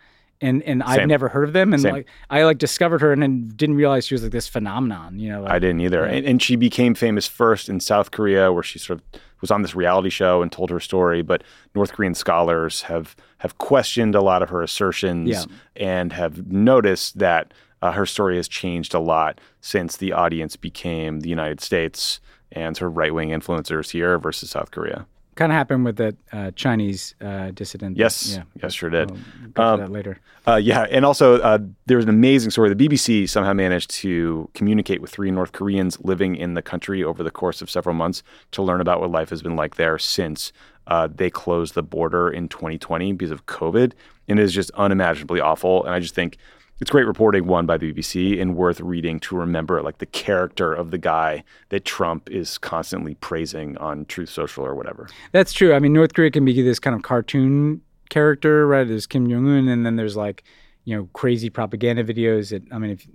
and and I've Same. never heard of them, and Same. like I like discovered her and then didn't realize she was like this phenomenon. You know, like, I didn't either. And, and she became famous first in South Korea, where she sort of was on this reality show and told her story. But North Korean scholars have have questioned a lot of her assertions Yeah. and have noticed that uh, her story has changed a lot since the audience became the United States and sort of right wing influencers here versus South Korea. Kind of happened with that uh, Chinese uh, dissident. Yes, yeah. yes, sure did. We'll Um, that later. Uh, yeah, and also uh, there was an amazing story. The BBC somehow managed to communicate with three North Koreans living in the country over the course of several months to learn about what life has been like there since uh, they closed the border in 2020 because of COVID. And it is just unimaginably awful. And I just think it's great reporting, one by the BBC, and worth reading to remember like the character of the guy that Trump is constantly praising on Truth Social or whatever. That's true. I mean, North Korea can be this kind of cartoon character, right? There's Kim Jong Un, and then there's like, you know, crazy propaganda videos. That I mean, if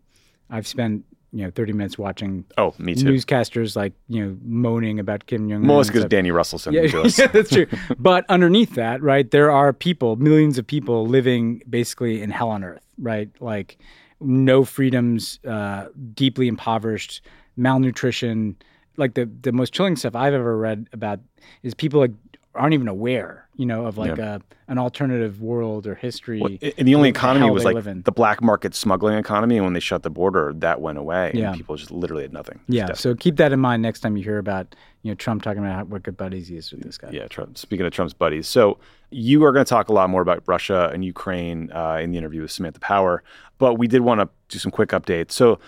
I've spent you know 30 minutes watching Oh, me too. newscasters like you know moaning about Kim Jong Un. Mostly because Danny Russel sent yeah, them to us. yeah, that's true. but underneath that, right, there are people, millions of people living basically in hell on earth, right? Like no freedoms, uh, deeply impoverished, malnutrition. Like the the most chilling stuff I've ever read about is people like aren't even aware, you know, of like a an alternative world or history. Well, and the only economy was like the black market smuggling economy. And when they shut the border, that went away. Yeah. And people just literally had nothing. yeah, so keep that in mind next time you hear about you know Trump talking about how, what good buddies he is with this guy. Yeah, Trump, speaking of Trump's buddies. So you are going to talk a lot more about Russia and Ukraine uh, in the interview with Samantha Power, but we did want to do some quick updates. So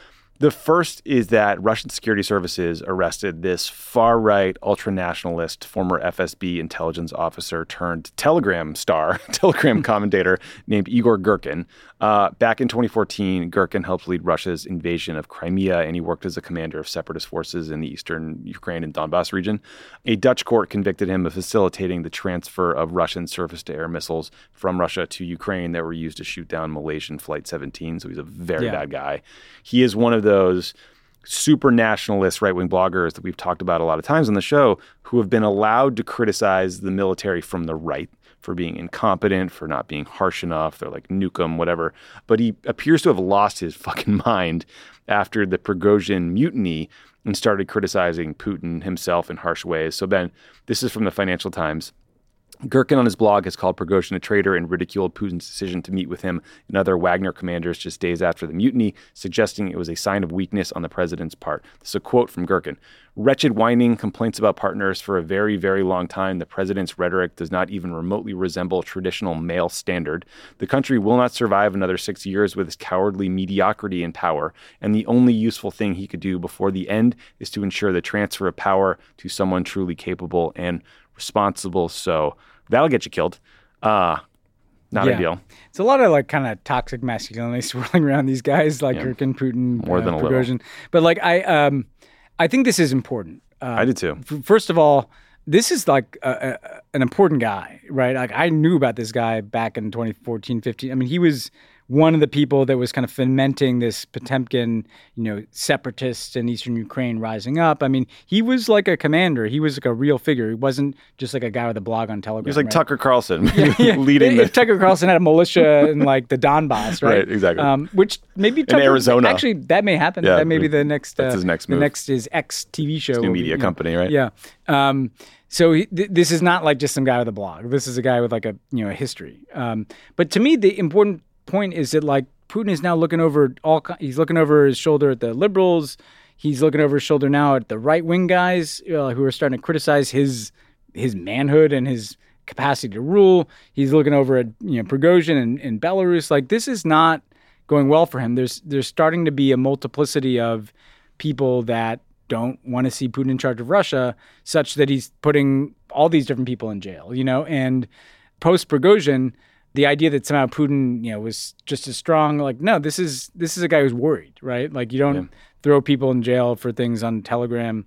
The first is that Russian security services arrested this far right, ultra nationalist, former FSB intelligence officer turned Telegram star, Telegram commentator named Igor Girkin. Uh, back in 2014, Girkin helped lead Russia's invasion of Crimea, and he worked as a commander of separatist forces in the eastern Ukraine and Donbass region. A Dutch court convicted him of facilitating the transfer of Russian surface to air missiles from Russia to Ukraine that were used to shoot down Malaysian Flight 17. So he's a very yeah. bad guy. He is one of those super nationalist right wing bloggers that we've talked about a lot of times on the show who have been allowed to criticize the military from the right for being incompetent, for not being harsh enough. They're like nuke whatever. But he appears to have lost his fucking mind after the Prigozhin mutiny and started criticizing Putin himself in harsh ways. So, Ben, this is from the Financial Times. Girkin on his blog has called Prigozhin a traitor and ridiculed Putin's decision to meet with him and other Wagner commanders just days after the mutiny, suggesting it was a sign of weakness on the president's part. This is a quote from Girkin. Wretched whining complaints about partners for a very, very long time. The president's rhetoric does not even remotely resemble traditional male standard. The country will not survive another six years with his cowardly mediocrity in power, and the only useful thing he could do before the end is to ensure the transfer of power to someone truly capable and responsible. So that'll get you killed. Uh, not yeah. ideal. It's a lot of like kind of toxic masculinity swirling around these guys, like yeah. Girkin, Putin, more uh, than a Prigozhin. little. But like I, um, I think this is important. Uh, I did too. F- first of all, this is like a, a, an important guy, right? Like I knew about this guy back in 2014, 15. I mean, he was one of the people that was kind of fomenting this Potemkin, you know, separatists in eastern Ukraine rising up. I mean, he was like a commander. He was like a real figure. He wasn't just like a guy with a blog on Telegram. He was like right? Tucker Carlson yeah, yeah. leading. If, the... Tucker Carlson had a militia in like the Donbass, right? right, exactly. Um, which maybe Tucker, in Arizona. Actually, that may happen. Yeah, that may be the next. That's uh, his next move. The next is X TV show. His new media company, right? Yeah. Um, so he, th- this is not like just some guy with a blog. This is a guy with like a you know a history. Um, but to me, the important point is that like Putin is now looking over all. He's looking over his shoulder at the liberals. He's looking over his shoulder now at the right wing guys uh, who are starting to criticize his his manhood and his capacity to rule. He's looking over at you know Prigozhin and, and Belarus. Like this is not going well for him. There's there's starting to be a multiplicity of people that don't want to see Putin in charge of Russia, such that he's putting all these different people in jail. You know, and post Prigozhin the idea that somehow Putin, you know, was just as strong. Like, no, this is this is a guy who's worried, right? Like, you don't yeah. throw people in jail for things on Telegram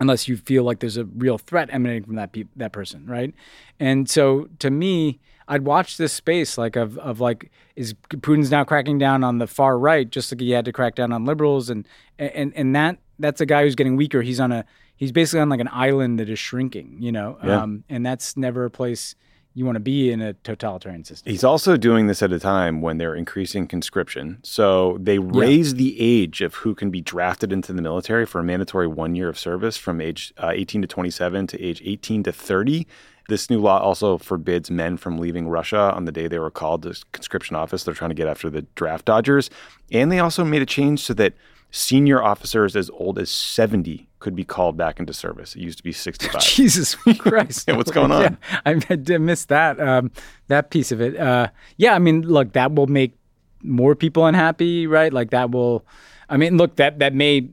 unless you feel like there's a real threat emanating from that pe- that person, right? And so, to me, I'd watch this space like of of like is Putin's now cracking down on the far right, just like he had to crack down on liberals, and and and that that's a guy who's getting weaker. He's on a he's basically on like an island that is shrinking, you know, yeah. um, and that's never a place you want to be in a totalitarian system. He's also doing this at a time when they're increasing conscription. So they raise yeah. the age of who can be drafted into the military for a mandatory one year of service from age uh, 18 to 27 to age 18 to 30. This new law also forbids men from leaving Russia on the day they were called to conscription office. They're trying to get after the draft dodgers. And they also made a change so that senior officers as old as 70 could be called back into service. It used to be 65. Jesus Christ. yeah, what's going on? Yeah, I, I missed that, um, that piece of it. Uh, yeah, I mean, look, that will make more people unhappy, right? Like that will, I mean, look, that, that may,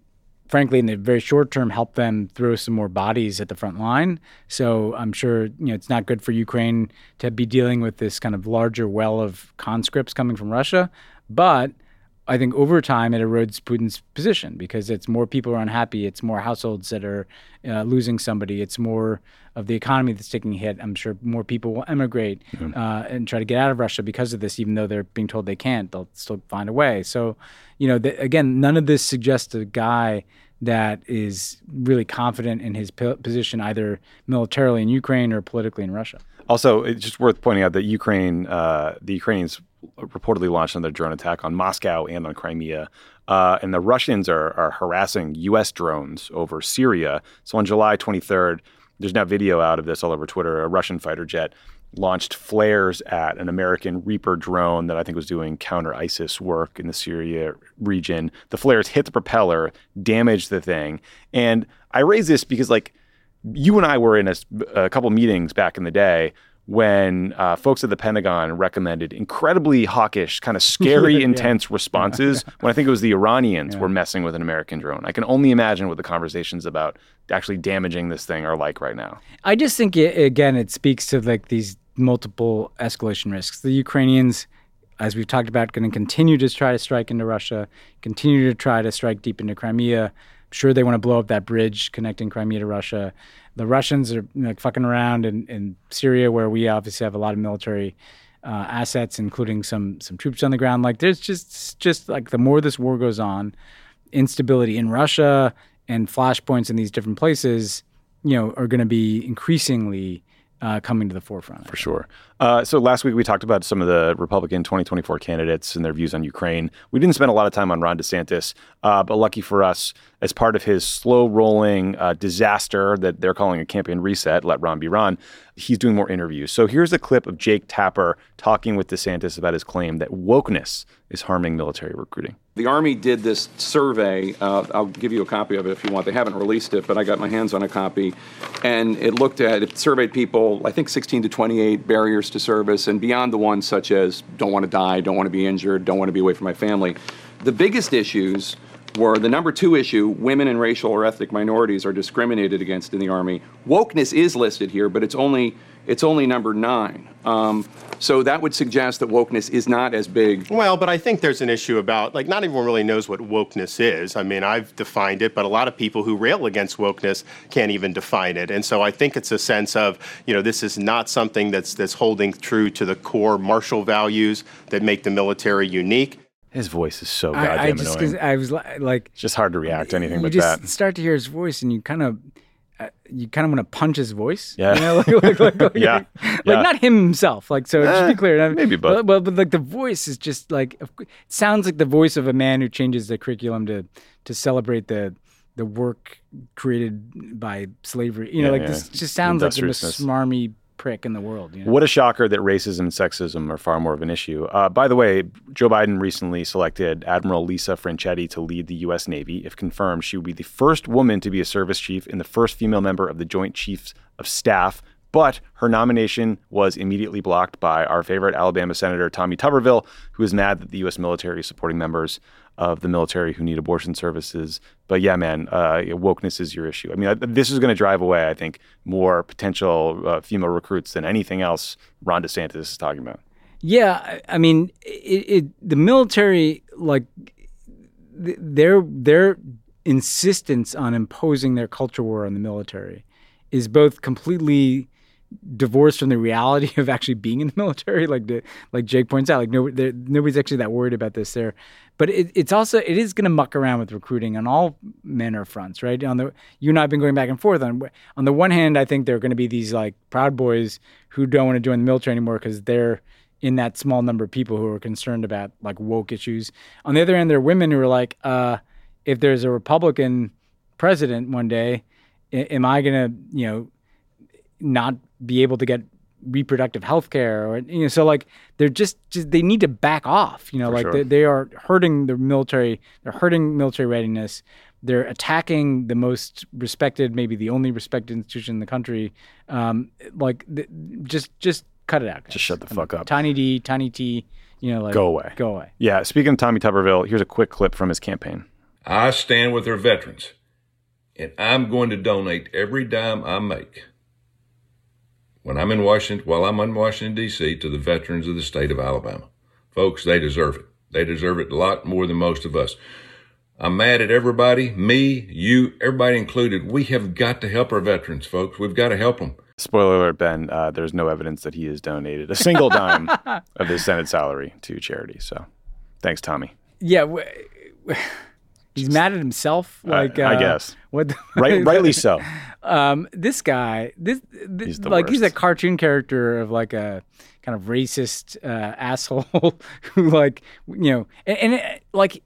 frankly, in the very short term, help them throw some more bodies at the front line. So I'm sure, you know, it's not good for Ukraine to be dealing with this kind of larger well of conscripts coming from Russia. But I think over time it erodes Putin's position because it's more people are unhappy. It's more households that are uh, losing somebody. It's more of the economy that's taking a hit. I'm sure more people will emigrate uh, and try to get out of Russia because of this, even though they're being told they can't. They'll still find a way. So, you know, the, again, none of this suggests a guy that is really confident in his p- position, either militarily in Ukraine or politically in Russia. Also, it's just worth pointing out that Ukraine, uh, the Ukrainians reportedly launched another drone attack on Moscow and on Crimea. Uh, and the Russians are, are harassing U.S. drones over Syria. So on July 23rd, there's now video out of this all over Twitter. A Russian fighter jet launched flares at an American Reaper drone that I think was doing counter ISIS work in the Syria region. The flares hit the propeller, damaged the thing. And I raise this because, like, you and I were in a, a couple meetings back in the day when uh, folks at the Pentagon recommended incredibly hawkish, kind of scary, Yeah. intense responses when I think it was the Iranians were messing with an American drone. I can only imagine what the conversations about actually damaging this thing are like right now. I just think it, again it speaks to like these multiple escalation risks. The Ukrainians, as we've talked about, going to continue to try to strike into Russia, continue to try to strike deep into Crimea. Sure they want to blow up that bridge connecting Crimea to Russia. The Russians are like fucking around in, in Syria, where we obviously have a lot of military uh, assets, including some some troops on the ground. Like there's just just like the more this war goes on, instability in Russia and flashpoints in these different places, you know, are going to be increasingly uh, coming to the forefront. For sure. Uh, so last week we talked about some of the Republican 2024 candidates and their views on Ukraine. We didn't spend a lot of time on Ron DeSantis, uh, but lucky for us, as part of his slow rolling uh, disaster that they're calling a campaign reset, let Ron be Ron, he's doing more interviews. So here's a clip of Jake Tapper talking with DeSantis about his claim that wokeness is harming military recruiting. The Army did this survey. Uh, I'll give you a copy of it if you want. They haven't released it, but I got my hands on a copy. And it looked at, it surveyed people, I think 16 to 28 barriers to service, and beyond the ones such as don't want to die, don't want to be injured, don't want to be away from my family. The biggest issues were the number two issue women and racial or ethnic minorities are discriminated against in the Army. Wokeness is listed here, but it's only, it's only number nine. Um, so that would suggest that wokeness is not as big Well, but I think there's an issue about, like, not everyone really knows what wokeness is. I mean, I've defined it, but a lot of people who rail against wokeness can't even define it. And so I think it's a sense of, you know, this is not something that's, that's holding true to the core martial values that make the military unique. His voice is so I, goddamn I just, 'cause annoying. I was li- like, It's just hard to react to anything you but just that. start to hear his voice, and you kind of, uh, you kind of want to punch his voice. Yeah. you know, like, like, like, like, Yeah. like Yeah. not him himself. Like, so just Eh, be clear. Maybe both. But, but, but like the voice is just like, it sounds like the voice of a man who changes the curriculum to to celebrate the the work created by slavery. You know, Yeah, like yeah. this just sounds like the most smarmy prick in the world. You know? What a shocker that racism and sexism are far more of an issue. Uh, by the way, Joe Biden recently selected Admiral Lisa Franchetti to lead the U.S. Navy. If confirmed, she would be the first woman to be a service chief and the first female member of the Joint Chiefs of Staff. But her nomination was immediately blocked by our favorite Alabama Senator Tommy Tuberville, who is mad that the U.S. military is supporting members of the military who need abortion services. But yeah, man, uh, wokeness is your issue. I mean, uh, this is going to drive away, I think, more potential uh, female recruits than anything else Ron DeSantis is talking about. Yeah, I- I mean, it, it the military like th- their their insistence on imposing their culture war on the military is both completely divorced from the reality of actually being in the military. Like the, like Jake points out, like no, nobody's actually that worried about this there. But it, it's also it is going to muck around with recruiting on all manner of fronts, right? On the you and I have been going back and forth on on the one hand, I think there are going to be these like proud boys who don't want to join the military anymore because they're in that small number of people who are concerned about like woke issues. On the other hand, there are women who are like, uh, if there's a Republican president one day, a- am I going to you know not be able to get reproductive health care or you know so like they're just, just they need to back off you know like sure. they, they are hurting the military they're hurting military readiness they're attacking the most respected maybe the only respected institution in the country um like th- just just cut it out guys. Just shut the fuck up. tiny d tiny t you know like Go away. go away Yeah, speaking of Tommy Tuberville, here's a quick clip from his campaign. I stand with our veterans, and I'm going to donate every dime I make when I'm in Washington, while I'm in Washington, D.C., to the veterans of the state of Alabama. Folks, they deserve it. They deserve it a lot more than most of us. I'm mad at everybody, me, you, everybody included. We have got to help our veterans, folks. We've got to help them. Spoiler alert, Ben, uh, there's no evidence that he has donated a single dime of his Senate salary to charity. So thanks, Tommy. yeah w- he's mad at himself like I uh, guess. what the- Right, rightly so. um, this guy, this, this He's like he's a cartoon character of like a kind of racist uh, asshole who like you know, and, and it, like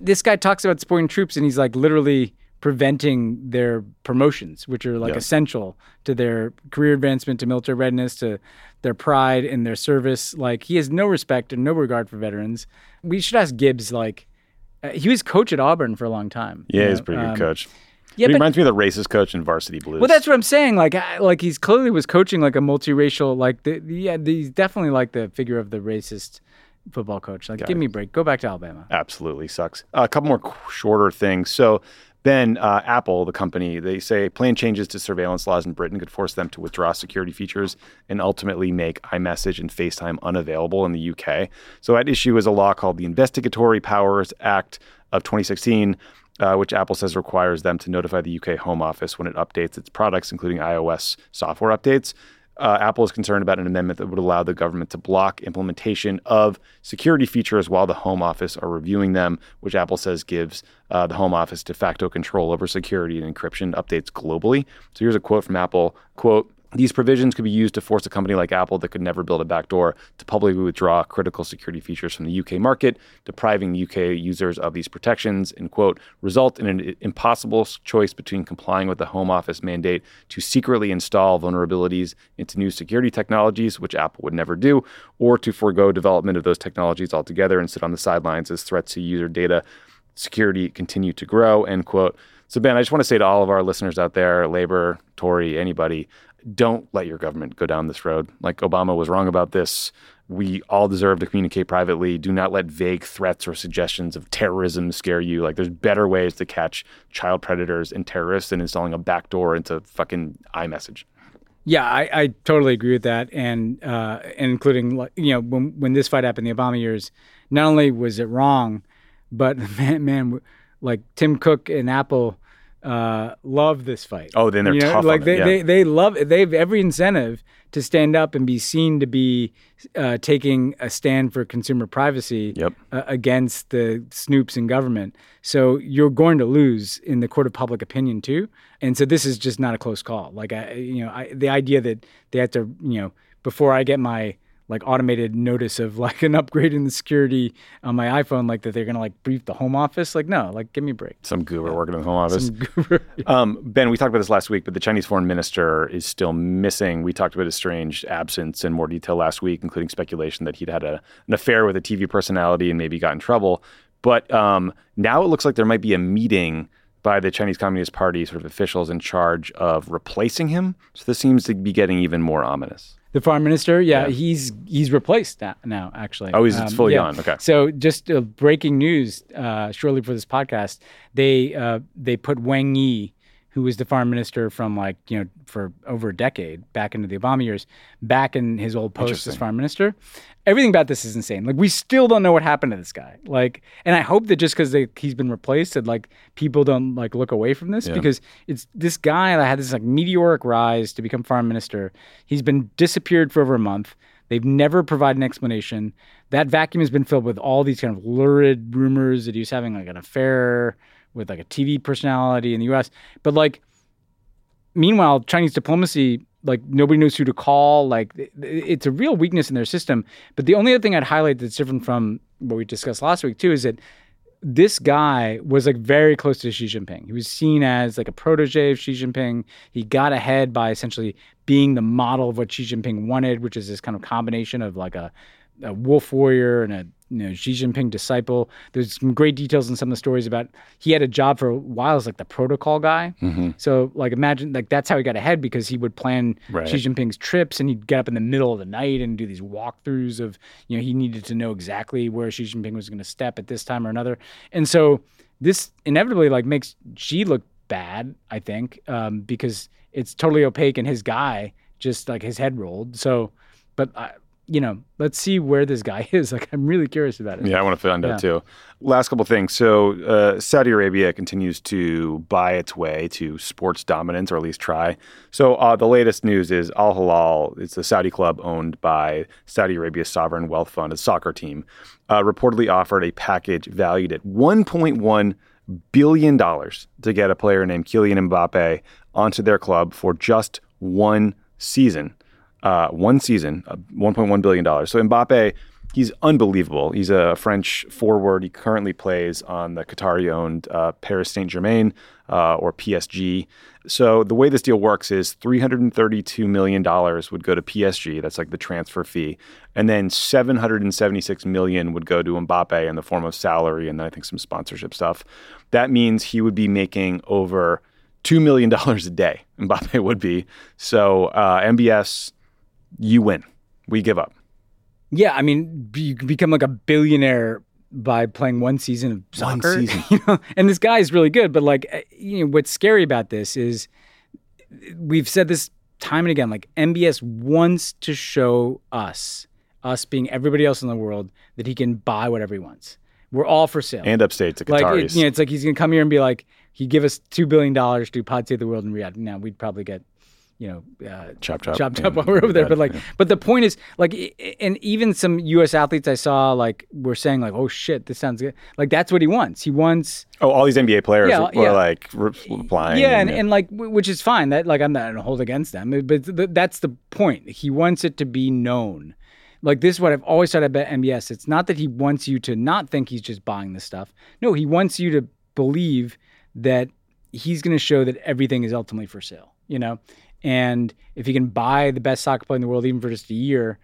this guy talks about supporting troops, and he's like literally preventing their promotions, which are like Yeah. essential to their career advancement, to military readiness, to their pride in their service. Like he has no respect and no regard for veterans. We should ask Gibbs like. Uh, he was coach at Auburn for a long time. Yeah, you he's a pretty good um, coach. Yeah, he but- reminds me of the racist coach in Varsity Blues. Well, that's what I'm saying. Like, I, like he's clearly was coaching like a multiracial. Like, the, the- yeah, the, he's definitely like the figure of the racist football coach. Like, give me a break. Go back to Alabama. absolutely sucks. a couple more qu- shorter things. So, Ben, uh, Apple, the company, they say plan changes to surveillance laws in Britain could force them to withdraw security features and ultimately make iMessage and FaceTime unavailable in the UK. So, at issue is a law called the Investigatory Powers Act of 2016. Uh, which Apple says requires them to notify the UK Home Office when it updates its products, including iOS software updates. Uh, Apple is concerned about an amendment that would allow the government to block implementation of security features while the Home Office are reviewing them, which Apple says gives uh, the Home Office de facto control over security and encryption updates globally. So here's a quote from Apple: "Quote." These provisions could be used to force a company like Apple that could never build a backdoor to publicly withdraw critical security features from the UK market, depriving UK users of these protections, and quote, result in an impossible choice between complying with the Home Office mandate to secretly install vulnerabilities into new security technologies, which Apple would never do, or to forego development of those technologies altogether and sit on the sidelines as threats to user data security continue to grow, end quote. So, Ben, I just want to say to all of our listeners out there, Labor, Tory, anybody, don't let your government go down this road. Like Obama was wrong about this. We all deserve to communicate privately. Do not let vague threats or suggestions of terrorism scare you. Like, there's better ways to catch child predators and terrorists than installing a backdoor into fucking iMessage. Yeah, I, I totally agree with that, and uh, including you know when when this fight happened in the Obama years, not only was it wrong, but man, man like Tim Cook and Apple uh, love this fight. Oh, then they're You know, tough Like they, yeah. they they love it. They have every incentive to stand up and be seen to be uh, taking a stand for consumer privacy Yep. uh, against the snoops in government. So you're going to lose in the court of public opinion too. And so this is just not a close call. Like I, you know, I, the idea that they have to, you know, before I get my like automated notice of like an upgrade in the security on my iPhone, like that they're gonna like brief the home office. Like no, like give me a break. Some guru working in the Home Office. Some guru. Um, ben, we talked about this last week, but the Chinese foreign minister is still missing. We talked about his strange absence in more detail last week, including speculation that he'd had a, an affair with a TV personality and maybe got in trouble. But um, now it looks like there might be a meeting by the Chinese Communist Party sort of officials in charge of replacing him. So this seems to be getting even more ominous. The foreign minister, yeah, he's he's replaced that now. Actually, Um, Oh, he's- it's fully gone. Okay. So just uh, breaking news, uh, shortly for this podcast, they uh, they put Wang Yi, who was the foreign minister from like you know for over a decade back into the Obama years, back in his old post as foreign minister. Everything about this is insane. Like we still don't know what happened to this guy. Like, and I hope that just because he's been replaced, that like people don't like look away from this because it's this guy that had this like meteoric rise to become foreign minister. He's been disappeared for over a month. They've never provided an explanation. That vacuum has been filled with all these kind of lurid rumors that he was having like an affair with like a TV personality in the U.S. But like, meanwhile, Chinese diplomacy, like nobody knows who to call. Like, it's a real weakness in their system. But the only other thing I'd highlight that's different from what we discussed last week too is that this guy was like very close to Xi Jinping. He was seen as like a protege of Xi Jinping. He got ahead by essentially being the model of what Xi Jinping wanted, which is this kind of combination of like a, a wolf warrior and a you know Xi Jinping disciple. There's some great details in some of the stories about he had a job for a while as like the protocol guy. So like imagine like that's how he got ahead because he would plan Right. Xi Jinping's trips and he'd get up in the middle of the night and do these walkthroughs of you know he needed to know exactly where Xi Jinping was going to step at this time or another. And so this inevitably like makes Xi look bad, I think, um, because it's totally opaque and his guy just like his head rolled. So, but I, you know, let's see where this guy is. Like I'm really curious about it. Yeah, I want to find out too. Last couple things. So, uh, Saudi Arabia continues to buy its way to sports dominance, or at least try. So, uh, the latest news is Al Hilal. It's a Saudi club owned by Saudi Arabia's sovereign wealth fund, a soccer team, uh, reportedly offered a package valued at 1.1 billion dollars to get a player named Kylian Mbappe onto their club for just one season uh, one season, uh, $1.1 billion. So Mbappe, he's unbelievable. He's a French forward. He currently plays on the Qatari owned uh, Paris Saint Germain uh, or PSG. So the way this deal works is $332 million would go to PSG. That's like the transfer fee. And then 776 million would go to Mbappe in the form of salary and then I think some sponsorship stuff. That means he would be making over two million dollars a day. Mbappe would be so. Uh, MBS, you win. We give up. Yeah, I mean, you can become like a billionaire by playing one season of soccer. One season. you know? And this guy is really good, but like, eh, you know, what's scary about this is we've said this time and again. Like, MBS wants to show us, us being everybody else in the world, that he can buy whatever he wants. We're all for sale. And upstate to like, Qataris. it, you know, it's like he's gonna come here and be like, he give us two billion dollars to do Pod Save the World in Riyadh. Now we'd probably get, you know, uh, Chop, chop. chopped Yeah, up while we're over there. But like, yeah. but the point is, like, and even some U.S. athletes I saw, like, were saying, like, "Oh shit, this sounds good." Like, that's what he wants. He wants, oh, all these NBA players Yeah, were yeah. like replying. yeah, and, and like, w- which is fine. That like, I'm not gonna hold against them, but th- that's the point. He wants it to be known. Like this is what I've always said about MBS. It's not that he wants you to not think he's just buying this stuff. No, he wants you to believe that he's going to show that everything is ultimately for sale. You know, and if he can buy the best soccer player in the world, even for just a year,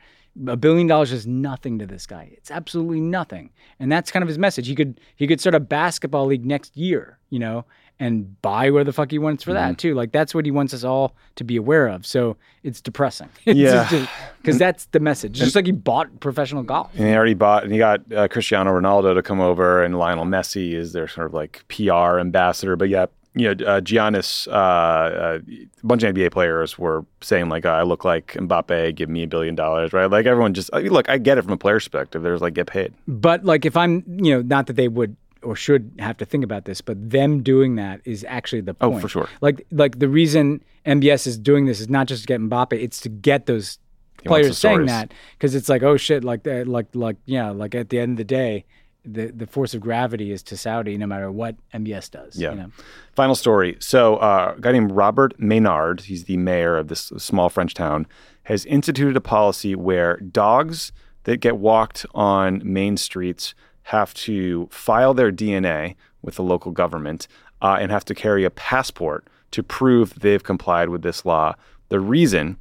a billion dollars is nothing to this guy. It's absolutely nothing, and that's kind of his message. He could he could start a basketball league next year, you know, and buy where the fuck he wants for Mm-hmm. that too. Like that's what he wants us all to be aware of. So it's depressing. It's Yeah. because that's the message. Just like he bought professional golf. And he already bought, and he got uh, Cristiano Ronaldo to come over, and Lionel Messi is their sort of like PR ambassador. But yeah, you know, uh, Giannis, uh, uh, a bunch of NBA players were saying like, "I look like Mbappe, give me a billion dollars," right? Like everyone just I mean, look. I get it from a player perspective. There's like get paid. But like if I'm, you know, not that they would or should have to think about this, but them doing that is actually the Oh, for sure. Like like the reason MBS is doing this is not just to get Mbappe, it's to get those players saying that because it's like oh shit, like that, like like yeah, like at the end of the day, the the force of gravity is to Saudi no matter what MBS does. Yeah. You know? Final story. So, uh, a guy named Robert Ménard, he's the mayor of this small French town, has instituted a policy where dogs that get walked on main streets have to file their DNA with the local government uh, and have to carry a passport to prove they've complied with this law. The reason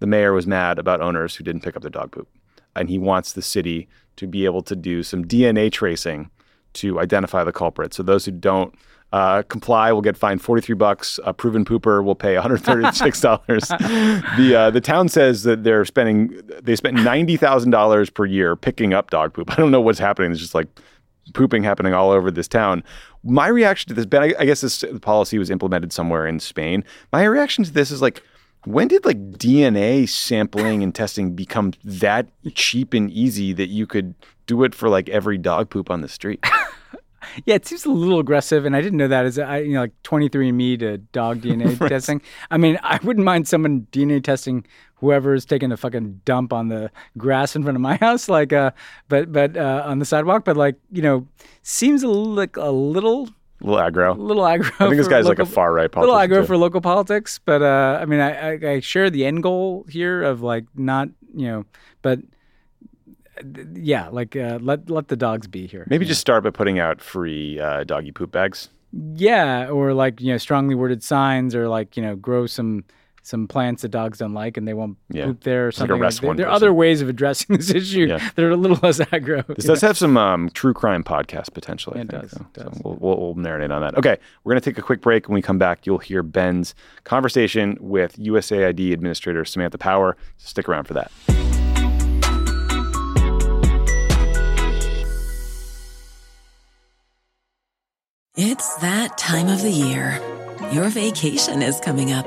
the mayor was mad about owners who didn't pick up their dog poop. And he wants the city to be able to do some DNA tracing to identify the culprit. So those who don't uh, comply will get fined 43 bucks. A proven pooper will pay $136. the uh, the town says that they're spending they spent $90,000 per year picking up dog poop. I don't know what's happening. It's just like pooping happening all over this town. My reaction to this, Ben, I, I guess this policy was implemented somewhere in Spain. My reaction to this is like, when did like DNA sampling and testing become that cheap and easy that you could do it for like every dog poop on the street? Yeah, it seems a little aggressive, and I didn't know that. Is I, you know, like 23andMe to dog DNA testing. I mean, I wouldn't mind someone DNA testing whoever's taking a fucking dump on the grass in front of my house, like, uh, but but uh, on the sidewalk. But like, you know, seems a little, like a little, little aggro. little aggro. I think this guy's like a far right little politician. aggro too. for local politics, but uh, I mean, I, I, I share the end goal here of like not, you know, but uh, yeah, like uh, let let the dogs be here. Maybe just start by putting out free uh, doggy poop bags. Yeah, or like you know, strongly worded signs, or like you know, grow some some plants that dogs don't like, and they won't Yeah. poop there or It's like something. arrest there, one there are other ways of addressing this issue Yeah. that are a little less aggro. This does know? have some um, true crime podcast potential. I it think, does, so. it So we'll, we'll, we'll marinate on that. Okay, we're going to take a quick break. When we come back, you'll hear Ben's conversation with USAID Administrator Samantha Power. So stick around for that. It's that time of the year. Your vacation is coming up.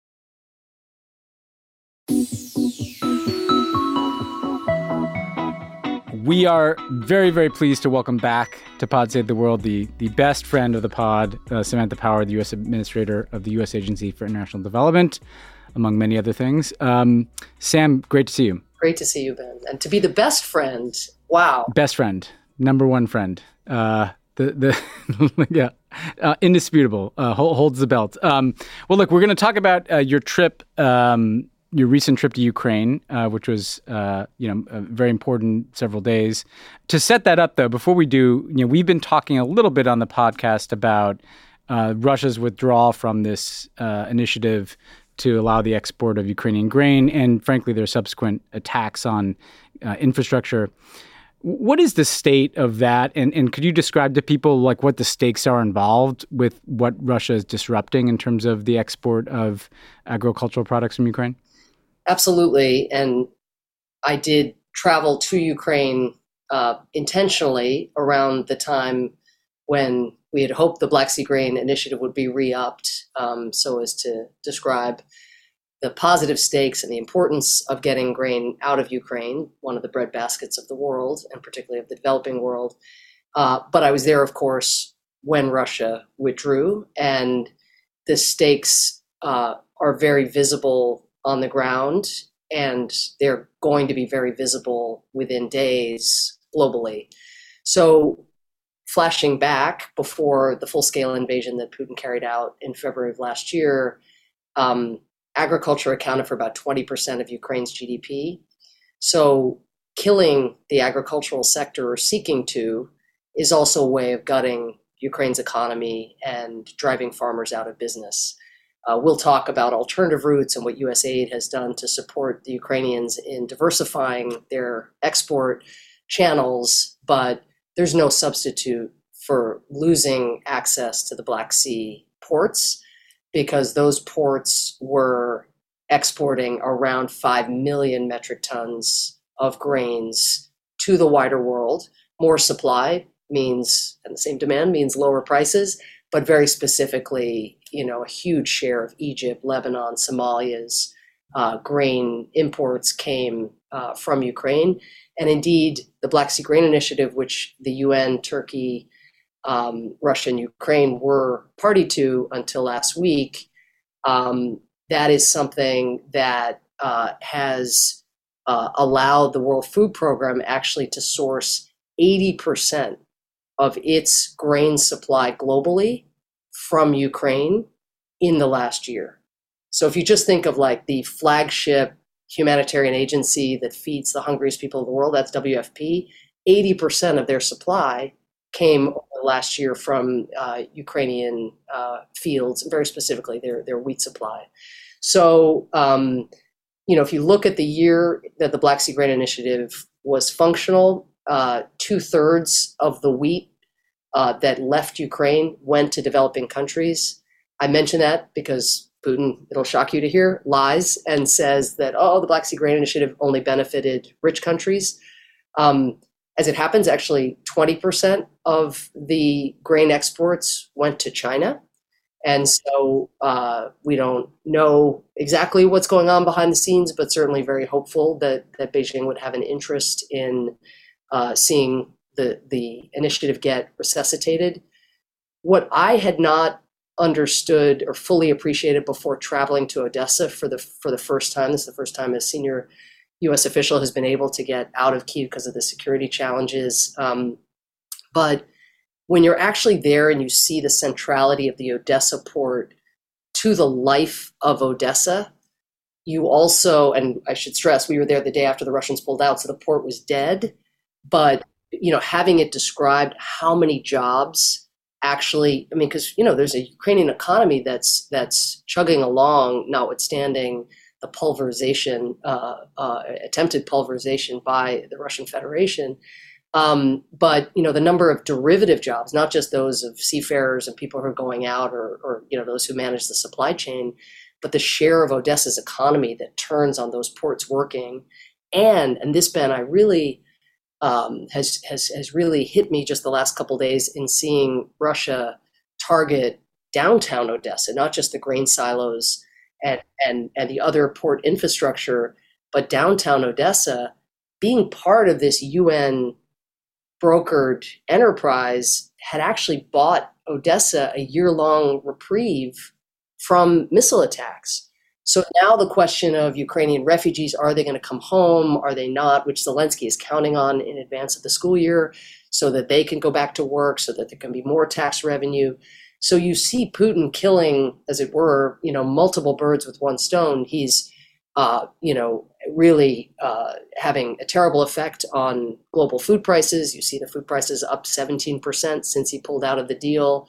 We are very, very pleased to welcome back to Pod Save the World the, the best friend of the pod, uh, Samantha Power, the U.S. Administrator of the U.S. Agency for International Development, among many other things. Um, Sam, great to see you. Great to see you, Ben. And to be the best friend, wow. Best friend, number one friend. Uh, the the yeah, uh, indisputable. Uh, holds the belt. Um, well, look, we're going to talk about uh, your trip um, your recent trip to Ukraine, uh, which was uh, you know very important several days. To set that up, though, before we do, you know, we've been talking a little bit on the podcast about uh, Russia's withdrawal from this uh, initiative to allow the export of Ukrainian grain, and frankly, their subsequent attacks on uh, infrastructure. What is the state of that, and and could you describe to people like what the stakes are involved with what Russia is disrupting in terms of the export of agricultural products from Ukraine? Absolutely. And I did travel to Ukraine uh, intentionally around the time when we had hoped the Black Sea Grain Initiative would be re upped um, so as to describe the positive stakes and the importance of getting grain out of Ukraine, one of the breadbaskets of the world, and particularly of the developing world. Uh, but I was there, of course, when Russia withdrew, and the stakes uh, are very visible on the ground, and they're going to be very visible within days globally. So, flashing back before the full scale invasion that Putin carried out in February of last year, um, agriculture accounted for about 20% of Ukraine's GDP. So, killing the agricultural sector or seeking to is also a way of gutting Ukraine's economy and driving farmers out of business. Uh, we'll talk about alternative routes and what USAID has done to support the Ukrainians in diversifying their export channels, but there's no substitute for losing access to the Black Sea ports because those ports were exporting around 5 million metric tons of grains to the wider world. More supply means, and the same demand means lower prices, but very specifically, you know, a huge share of Egypt, Lebanon, Somalia's uh, grain imports came uh, from Ukraine. And indeed, the Black Sea Grain Initiative, which the UN, Turkey, um, Russia, and Ukraine were party to until last week, um, that is something that uh, has uh, allowed the World Food Program actually to source 80% of its grain supply globally from Ukraine in the last year. So if you just think of like the flagship humanitarian agency that feeds the hungriest people in the world, that's WFP, 80% of their supply came last year from uh, Ukrainian uh, fields, very specifically their, their wheat supply. So, um, you know, if you look at the year that the Black Sea Grain Initiative was functional, uh, two thirds of the wheat uh, that left Ukraine went to developing countries. I mention that because Putin, it'll shock you to hear, lies and says that, oh, the Black Sea Grain Initiative only benefited rich countries. Um, as it happens, actually, 20% of the grain exports went to China. And so uh, we don't know exactly what's going on behind the scenes, but certainly very hopeful that, that Beijing would have an interest in uh, seeing the the initiative get resuscitated. What I had not understood or fully appreciated before traveling to Odessa for the for the first time. This is the first time a senior U.S. official has been able to get out of Kiev because of the security challenges. Um, but when you're actually there and you see the centrality of the Odessa port to the life of Odessa, you also, and I should stress, we were there the day after the Russians pulled out, so the port was dead. But you know, having it described how many jobs actually i mean because you know there's a ukrainian economy that's that's chugging along notwithstanding the pulverization uh, uh, attempted pulverization by the russian federation. Um, but you know the number of derivative jobs not just those of seafarers and people who are going out or, or you know those who manage the supply chain but the share of odessa's economy that turns on those ports working. And and this ben i really um, has has has really hit me just the last couple days in seeing Russia target downtown Odessa, not just the grain silos and and and the other port infrastructure, but downtown Odessa being part of this UN brokered enterprise had actually bought Odessa a year long reprieve from missile attacks. So now the question of Ukrainian refugees are they going to come home? Are they not? Which Zelensky is counting on in advance of the school year so that they can go back to work, so that there can be more tax revenue. So you see Putin killing, as it were, you know, multiple birds with one stone. He's, uh, you know, really uh, having a terrible effect on global food prices. You see the food prices up 17% since he pulled out of the deal.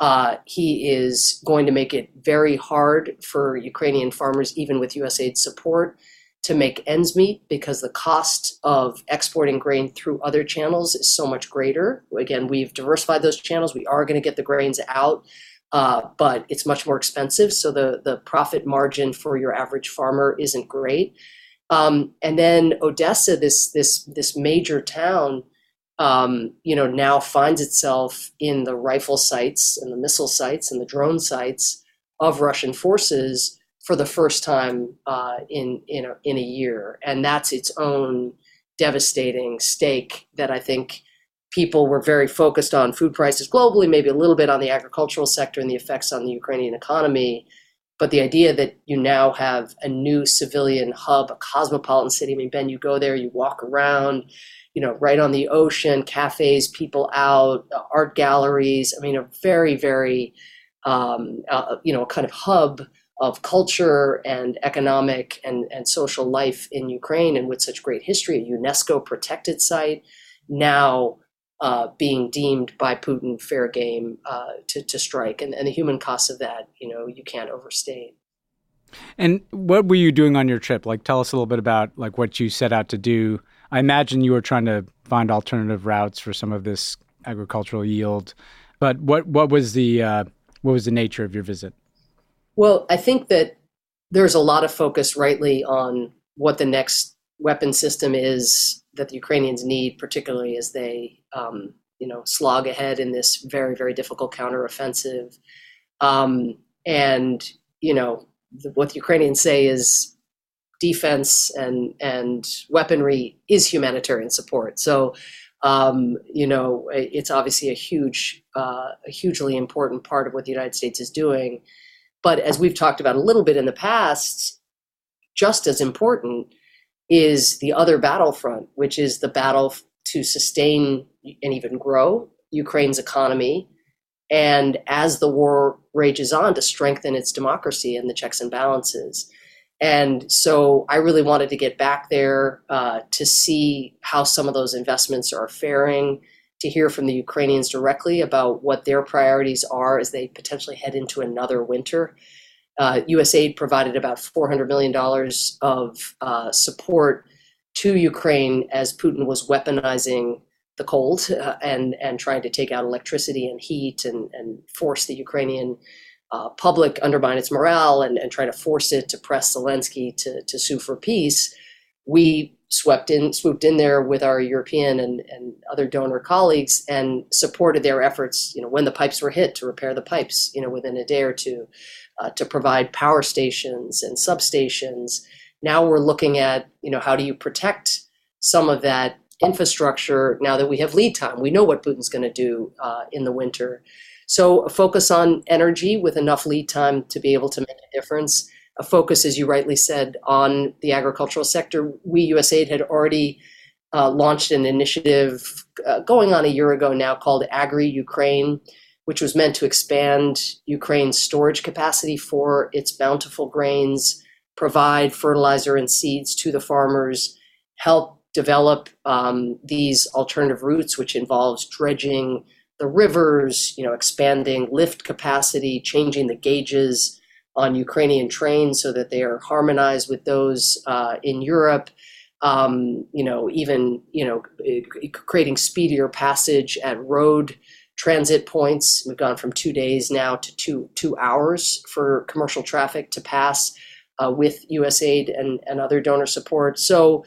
Uh, he is going to make it very hard for Ukrainian farmers, even with USAID support, to make ends meet because the cost of exporting grain through other channels is so much greater. Again, we've diversified those channels. We are going to get the grains out, uh, but it's much more expensive. So the, the profit margin for your average farmer isn't great. Um, and then Odessa, this this this major town, um, you know, now finds itself in the rifle sights and the missile sights and the drone sights of Russian forces for the first time uh, in in a, in a year, and that's its own devastating stake that I think people were very focused on food prices globally, maybe a little bit on the agricultural sector and the effects on the Ukrainian economy. But the idea that you now have a new civilian hub, a cosmopolitan city. I mean, Ben, you go there, you walk around, you know, right on the ocean, cafes, people out, uh, art galleries. I mean, a very, very, um, uh, you know, kind of hub of culture and economic and, and social life in Ukraine and with such great history, a UNESCO protected site, now uh, being deemed by Putin fair game uh, to, to strike. And, and the human cost of that, you know, you can't overstate. And what were you doing on your trip? Like, tell us a little bit about like what you set out to do I imagine you were trying to find alternative routes for some of this agricultural yield. But what what was the uh, what was the nature of your visit? Well, I think that there's a lot of focus, rightly, on what the next weapon system is that the Ukrainians need, particularly as they um, you know slog ahead in this very very difficult counteroffensive. Um, and you know what the Ukrainians say is defense and and weaponry is humanitarian support. So, um, you know, it's obviously a huge, uh, a hugely important part of what the United States is doing. But as we've talked about a little bit in the past, just as important is the other battlefront, which is the battle to sustain and even grow Ukraine's economy. And as the war rages on, to strengthen its democracy and the checks and balances. And so I really wanted to get back there uh, to see how some of those investments are faring, to hear from the Ukrainians directly about what their priorities are as they potentially head into another winter. Uh, USAID provided about $400 million of uh, support to Ukraine as Putin was weaponizing the cold uh, and, and trying to take out electricity and heat and, and force the Ukrainian uh, public undermine its morale and, and try to force it to press Zelensky to, to sue for peace, we swept in, swooped in there with our European and, and other donor colleagues and supported their efforts, you know, when the pipes were hit to repair the pipes, you know, within a day or two, uh, to provide power stations and substations. Now we're looking at, you know, how do you protect some of that infrastructure now that we have lead time? We know what Putin's going to do uh, in the winter. So focus on energy with enough lead time to be able to make a difference. A focus, as you rightly said, on the agricultural sector. We, USAID, had already uh, launched an initiative uh, going on a year ago now called Agri Ukraine, which was meant to expand Ukraine's storage capacity for its bountiful grains, provide fertilizer and seeds to the farmers, help develop um, these alternative routes, which involves dredging, the rivers, you know, expanding lift capacity, changing the gauges on Ukrainian trains so that they are harmonized with those uh, in Europe. Um, you know, even you know, creating speedier passage at road transit points. We've gone from two days now to two two hours for commercial traffic to pass uh, with USAID and, and other donor support. So,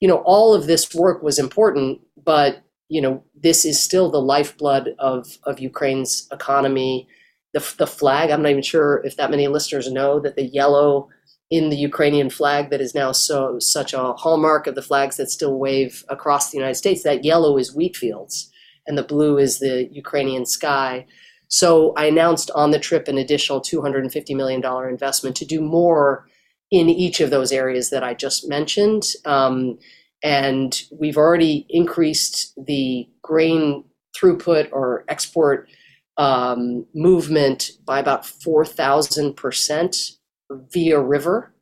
you know, all of this work was important, but you know, this is still the lifeblood of of Ukraine's economy. The, the flag, I'm not even sure if that many listeners know that the yellow in the Ukrainian flag that is now so such a hallmark of the flags that still wave across the United States, that yellow is wheat fields and the blue is the Ukrainian sky. So I announced on the trip an additional $250 million investment to do more in each of those areas that I just mentioned. Um, and we've already increased the grain throughput or export um, movement by about 4,000% via river,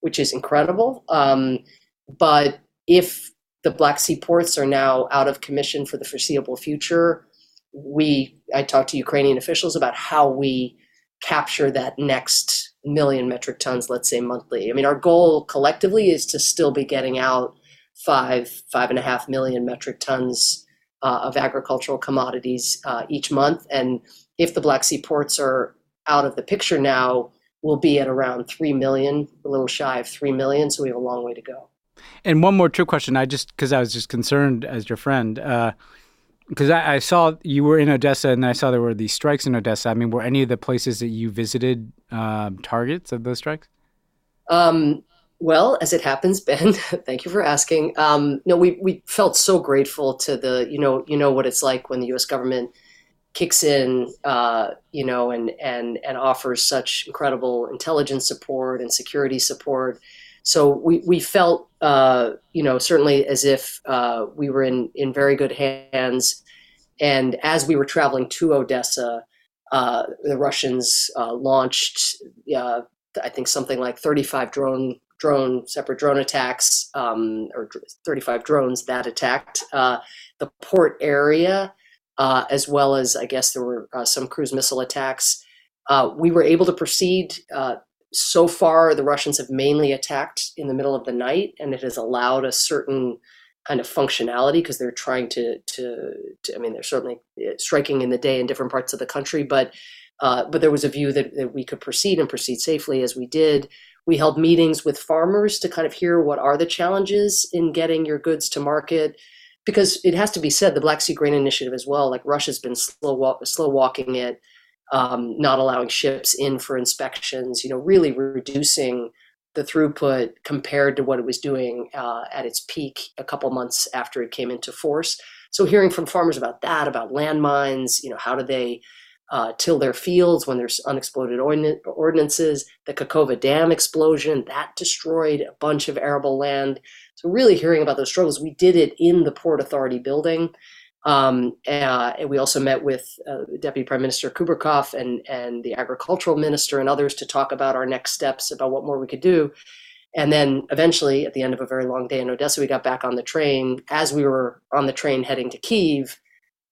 which is incredible. Um, but if the Black Sea ports are now out of commission for the foreseeable future, we I talked to Ukrainian officials about how we capture that next million metric tons, let's say monthly. I mean, our goal collectively is to still be getting out five, five and a half million metric tons uh, of agricultural commodities uh, each month. And if the Black Sea ports are out of the picture now, we'll be at around 3 million, a little shy of 3 million. So we have a long way to go. And one more true question. I just, because I was just concerned as your friend, because uh, I, I, saw you were in Odessa and I saw there were these strikes in Odessa. I mean, were any of the places that you visited uh, targets of those strikes? Um, well, as it happens, Ben, thank you for asking. Um, no, we we felt so grateful to the you know you know what it's like when the U.S. government kicks in, uh, you know, and and and offers such incredible intelligence support and security support. So we we felt uh, you know certainly as if uh, we were in in very good hands. And as we were traveling to Odessa, uh, the Russians uh, launched, uh, I think, something like 35 drone drone separate drone attacks um, or 35 drones that attacked uh, the port area uh, as well as i guess there were uh, some cruise missile attacks. Uh, we were able to proceed uh, so far the russians have mainly attacked in the middle of the night and it has allowed a certain kind of functionality because they're trying to, to, to i mean they're certainly uh, striking in the day in different parts of the country but but there was a view that, that we could proceed and proceed safely as we did we held meetings with farmers to kind of hear what are the challenges in getting your goods to market. Because it has to be said, the Black Sea Grain Initiative as well, like Russia's been slow, walk, slow walking it, um, not allowing ships in for inspections, you know, really reducing the throughput compared to what it was doing uh, at its peak a couple months after it came into force. So hearing from farmers about that, about landmines, you know, how do they uh, till their fields when there's unexploded ordinances. The Kakhovka Dam explosion that destroyed a bunch of arable land. So really hearing about those struggles, we did it in the Port Authority building. Um, uh, and we also met with uh, Deputy Prime Minister Kubrakov and, and the Agricultural Minister and others to talk about our next steps, about what more we could do. And then eventually, at the end of a very long day in Odessa, we got back on the train. As we were on the train heading to Kiev,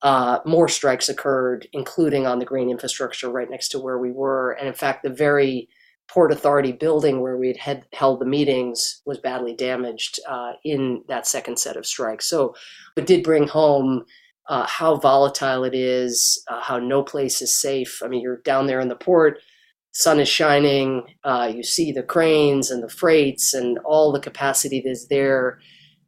uh, more strikes occurred, including on the green infrastructure right next to where we were. And in fact, the very Port Authority building where we had held the meetings was badly damaged uh, in that second set of strikes. So it did bring home uh, how volatile it is, uh, how no place is safe. I mean, you're down there in the port, sun is shining, uh, you see the cranes and the freights and all the capacity that's there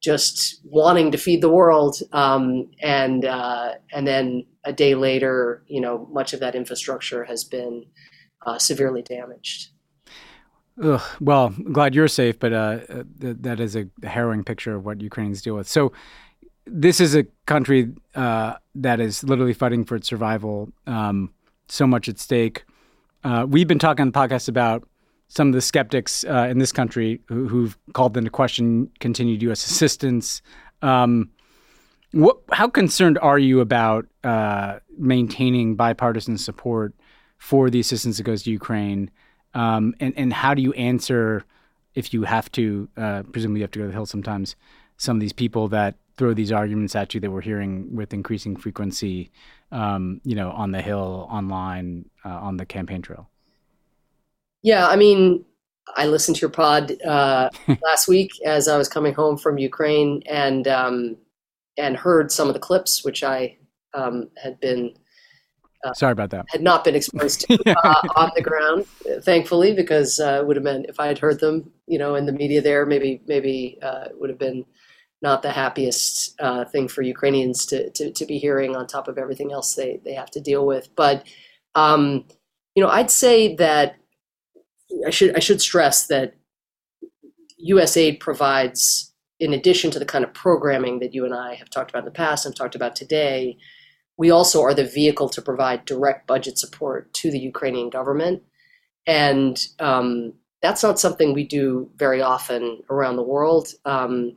just wanting to feed the world, um, and uh, and then a day later, you know, much of that infrastructure has been uh, severely damaged. Ugh, well, glad you're safe, but uh, th- that is a harrowing picture of what Ukrainians deal with. So, this is a country uh, that is literally fighting for its survival. Um, so much at stake. Uh, we've been talking on the podcast about some of the skeptics uh, in this country who, have called into question continued U.S. assistance. Um, what, how concerned are you about uh, maintaining bipartisan support for the assistance that goes to Ukraine? Um, and, and how do you answer if you have to, uh, presumably you have to go to the Hill sometimes, some of these people that throw these arguments at you that we're hearing with increasing frequency, um, you know, on the Hill, online, uh, on the campaign trail? Yeah, I mean, I listened to your pod uh, last week as I was coming home from Ukraine, and um, and heard some of the clips, which I um, had been. Uh, Sorry about that. Had not been exposed to uh, on the ground, thankfully, because uh, it would have been if I had heard them, you know, in the media there, maybe maybe uh, it would have been not the happiest uh, thing for Ukrainians to, to, to be hearing on top of everything else they they have to deal with. But um, you know, I'd say that I should I should stress that USAID provides in addition to the kind of programming that you and I have talked about in the past and talked about today, we also are the vehicle to provide direct budget support to the Ukrainian government. And um, that's not something we do very often around the world, um,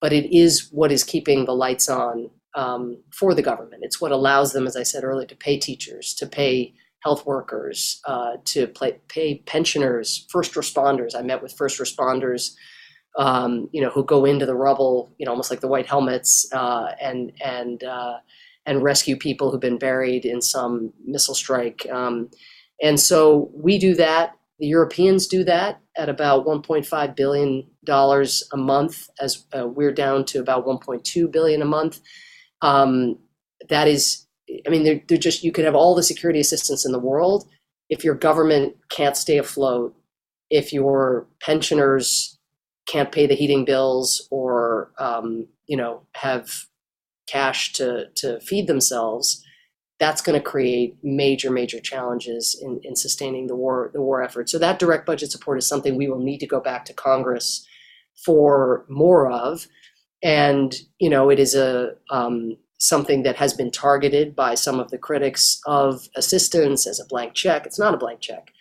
but it is what is keeping the lights on um, for the government. It's what allows them, as I said earlier, to pay teachers, to pay health workers, uh, to play, pay pensioners, first responders. I met with first responders um, you know, who go into the rubble, you know, almost like the white helmets, uh, and and uh, and rescue people who've been buried in some missile strike. Um, and so we do that. The Europeans do that at about 1.5 billion dollars a month, as uh, we're down to about 1.2 billion a month. Um, that is, I mean, they're, they're just you can have all the security assistance in the world if your government can't stay afloat, if your pensioners can't pay the heating bills or um, you know have cash to to feed themselves, that's going to create major major challenges in, in sustaining the war the war effort. So that direct budget support is something we will need to go back to Congress for more of, and you know it is a um, something that has been targeted by some of the critics of assistance as a blank check. It's not a blank check.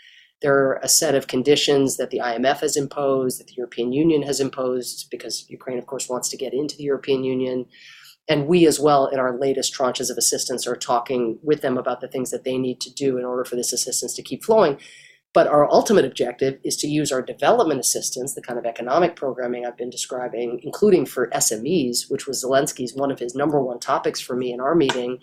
There are a set of conditions that the IMF has imposed, that the European Union has imposed, because Ukraine, of course, wants to get into the European Union. And we, as well, in our latest tranches of assistance, are talking with them about the things that they need to do in order for this assistance to keep flowing. But our ultimate objective is to use our development assistance, the kind of economic programming I've been describing, including for SMEs, which was Zelensky's one of his number one topics for me in our meeting,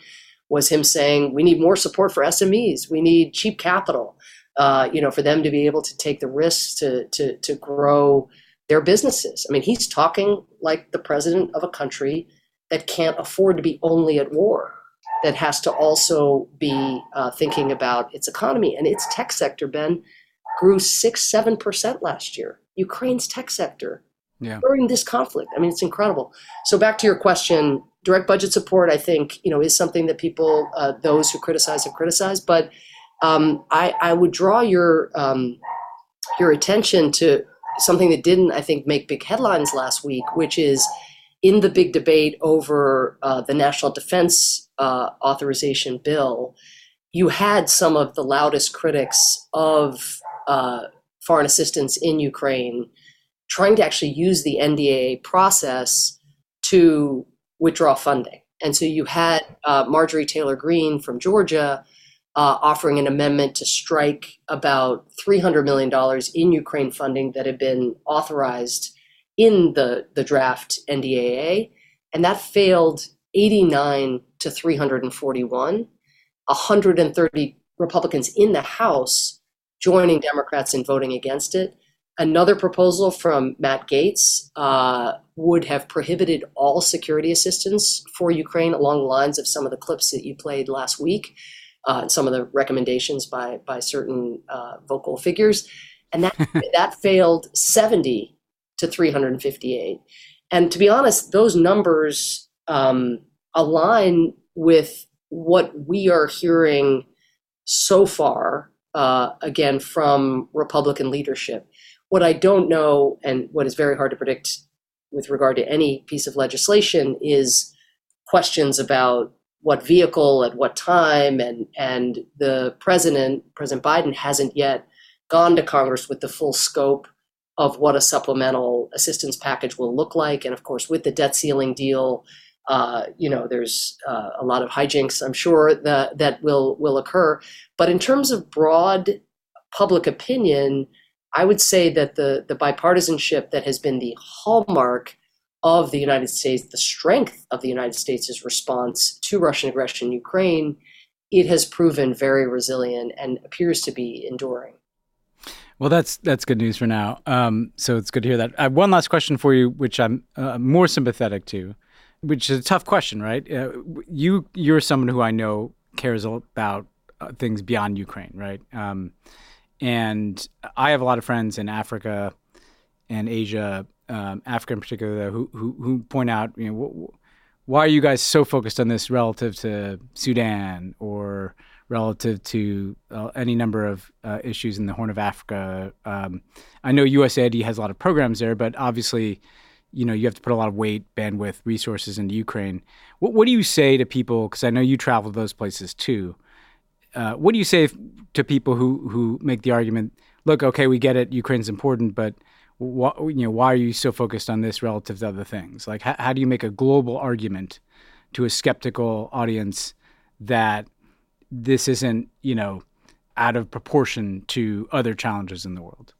was him saying we need more support for SMEs. We need cheap capital uh, you know, for them to be able to take the risks to, to, to grow their businesses. I mean, he's talking like the president of a country that can't afford to be only at war, that has to also be uh, thinking about its economy. And its tech sector, Ben, grew six, seven percent last year. Ukraine's tech sector yeah. during this conflict. I mean, it's incredible. So back to your question, direct budget support, I think, you know, is something that people, uh, those who criticize have criticized, but um, I, I, would draw your um, your attention to something that didn't, I think, make big headlines last week, which is in the big debate over uh, the National Defense uh, Authorization Bill. You had some of the loudest critics of uh, foreign assistance in Ukraine trying to actually use the NDAA process to withdraw funding. And so you had uh, Marjorie Taylor Greene from Georgia uh, offering an amendment to strike about $300 million in Ukraine funding that had been authorized in the, the draft NDAA. And that failed 89 to 341. 130 Republicans in the House joining Democrats in voting against it. Another proposal from Matt Gaetz uh, would have prohibited all security assistance for Ukraine along the lines of some of the clips that you played last week uh, some of the recommendations by by certain uh, vocal figures, and that that failed 70 to 358. And to be honest, those numbers um, align with what we are hearing so far. Uh, again, from Republican leadership. What I don't know, and what is very hard to predict with regard to any piece of legislation, is questions about what vehicle at what time and and the president president biden hasn't yet gone to congress with the full scope of what a supplemental assistance package will look like and of course with the debt ceiling deal uh, you know there's uh, a lot of hijinks i'm sure that that will will occur but in terms of broad public opinion i would say that the the bipartisanship that has been the hallmark of the United States, the strength of the United States' response to Russian aggression in Ukraine, it has proven very resilient and appears to be enduring. Well, that's that's good news for now. Um, so it's good to hear that. One last question for you, which I'm uh, more sympathetic to, which is a tough question, right? Uh, you you're someone who I know cares about uh, things beyond Ukraine, right? Um, and I have a lot of friends in Africa and Asia, um, Africa in particular, who, who who point out, you know, why are you guys so focused on this relative to Sudan or relative to uh, any number of uh, issues in the Horn of Africa? Um, I know USAID has a lot of programs there, but obviously, you know, you have to put a lot of weight, bandwidth, resources into Ukraine. What, what do you say to people? Because I know you travel to those places too. Uh, what do you say to people who who make the argument? Look, okay, we get it. Ukraine's important, but you know, why are you so focused on this relative to other things? Like, how, how do you make a global argument to a skeptical audience that this isn't, you know, out of proportion to other challenges in the world?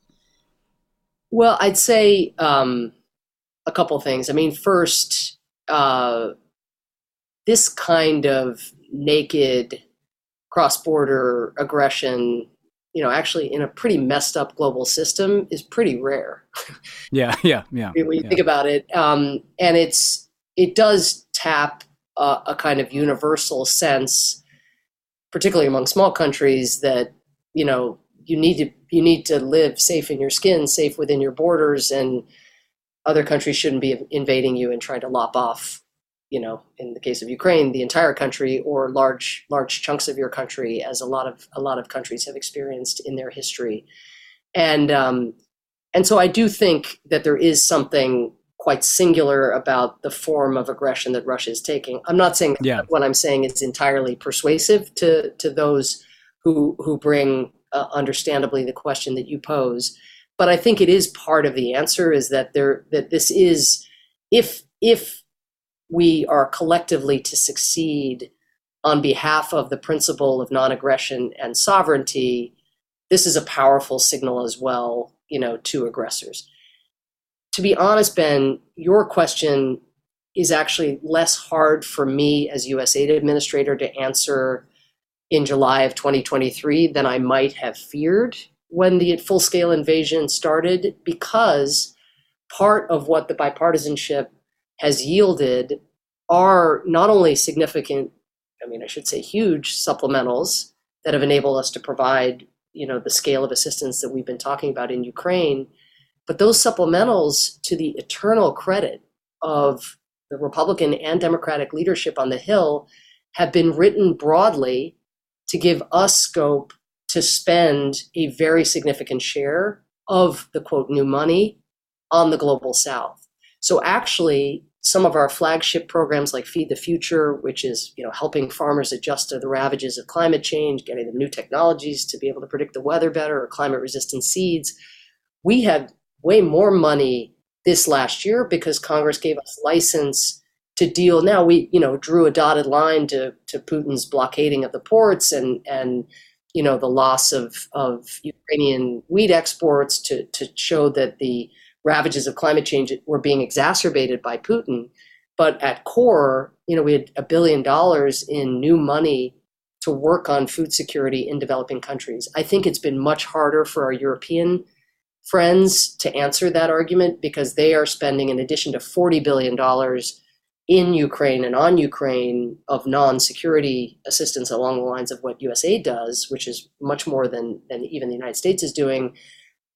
Well, I'd say um, a couple things. I mean, first, uh, this kind of naked cross border aggression you know, actually in a pretty messed up global system is pretty rare. yeah, yeah, yeah. when you yeah. think about it, um, and it's it does tap a, a kind of universal sense, particularly among small countries, that you know you need to you need to live safe in your skin, safe within your borders, and other countries shouldn't be invading you and trying to lop off you know, in the case of Ukraine, the entire country or large large chunks of your country, as a lot of a lot of countries have experienced in their history, and um, and so I do think that there is something quite singular about the form of aggression that Russia is taking. I'm not saying yeah. what I'm saying is entirely persuasive to to those who who bring uh, understandably the question that you pose, but I think it is part of the answer is that there that this is if if we are collectively to succeed on behalf of the principle of non-aggression and sovereignty, this is a powerful signal as well, you know, to aggressors. To be honest, Ben, your question is actually less hard for me as USAID administrator to answer in July of 2023 than I might have feared when the full scale invasion started, because part of what the bipartisanship has yielded are not only significant, I mean, I should say huge supplementals that have enabled us to provide, you know, the scale of assistance that we've been talking about in Ukraine, but those supplementals to the eternal credit of the Republican and Democratic leadership on the Hill have been written broadly to give us scope to spend a very significant share of the quote new money on the global south. So actually, some of our flagship programs like Feed the Future, which is you know helping farmers adjust to the ravages of climate change, getting them new technologies to be able to predict the weather better, or climate resistant seeds. We had way more money this last year because Congress gave us license to deal. Now we you know drew a dotted line to to Putin's blockading of the ports and and you know the loss of of Ukrainian wheat exports to to show that the ravages of climate change were being exacerbated by Putin. But at core, you know, we had a billion dollars in new money to work on food security in developing countries. I think it's been much harder for our European friends to answer that argument because they are spending, in addition to $40 billion in Ukraine and on Ukraine, of non security assistance along the lines of what USAID does, which is much more than, than even the United States is doing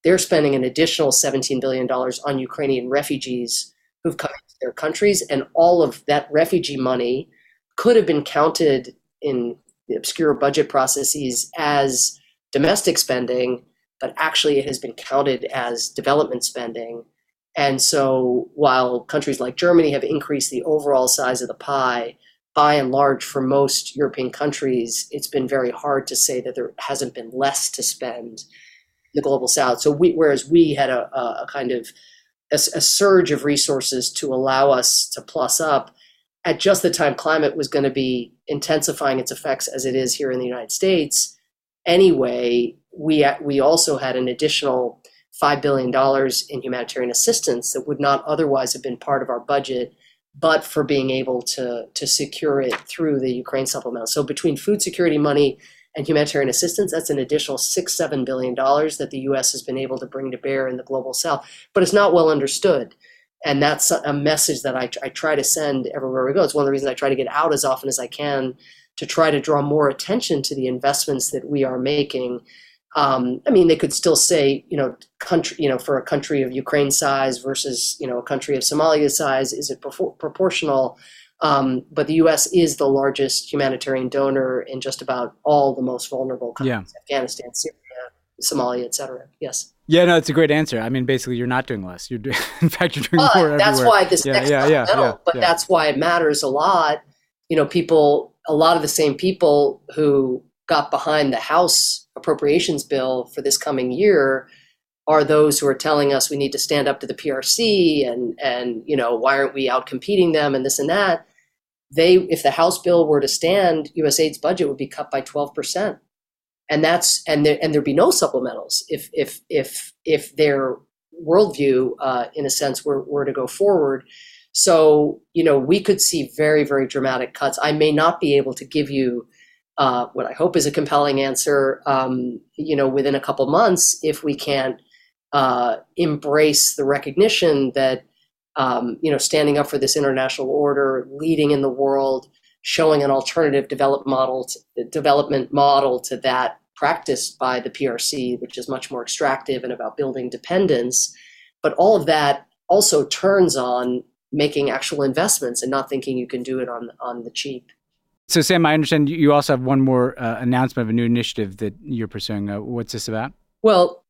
they're spending an additional $17 billion on Ukrainian refugees who've come to their countries. And all of that refugee money could have been counted in the obscure budget processes as domestic spending, but actually it has been counted as development spending. And so while countries like Germany have increased the overall size of the pie, by and large, for most European countries, it's been very hard to say that there hasn't been less to spend the global south. So we, whereas we had a, a kind of a, a, surge of resources to allow us to plus up at just the time climate was going to be intensifying its effects as it is here in the United States. Anyway, we we also had an additional $5 billion in humanitarian assistance that would not otherwise have been part of our budget, but for being able to, to secure it through the Ukraine supplemental. So between food security money and humanitarian assistance, that's an additional six, seven billion dollars that the U.S. has been able to bring to bear in the global South. But it's not well understood. And that's a message that I, I try to send everywhere we go. It's one of the reasons I try to get out as often as I can to try to draw more attention to the investments that we are making. Um, I mean, they could still say, you know, country, you know, for a country of Ukraine size versus, you know, a country of Somalia size, is it pro- proportional? Um, but the U.S. is the largest humanitarian donor in just about all the most vulnerable countries: yeah. Afghanistan, Syria, Somalia, etc. Yes. Yeah, no, it's a great answer. I mean, basically, you're not doing less. You're doing, in fact, you're doing but more. That's everywhere. why this yeah, next yeah, yeah, yeah, but yeah. that's why it matters a lot. You know, people, a lot of the same people who got behind the House appropriations bill for this coming year are those who are telling us we need to stand up to the PRC and and you know why aren't we out competing them and this and that. They, if the House bill were to stand, USAID's budget would be cut by twelve percent and that's and there and there'd be no supplementals if if if if their worldview, uh, in a sense, were were to go forward. So you know, we could see very very dramatic cuts. I may not be able to give you. Uh, what I hope is a compelling answer, um, you know, within a couple months, if we can't uh, embrace the recognition that, um, you know, standing up for this international order, leading in the world, showing an alternative develop model to, development model to that practiced by the PRC, which is much more extractive and about building dependence. But all of that also turns on making actual investments and not thinking you can do it on on the cheap. So, Sam, I understand you also have one more uh, announcement of a new initiative that you're pursuing. Uh, what's this about? Well,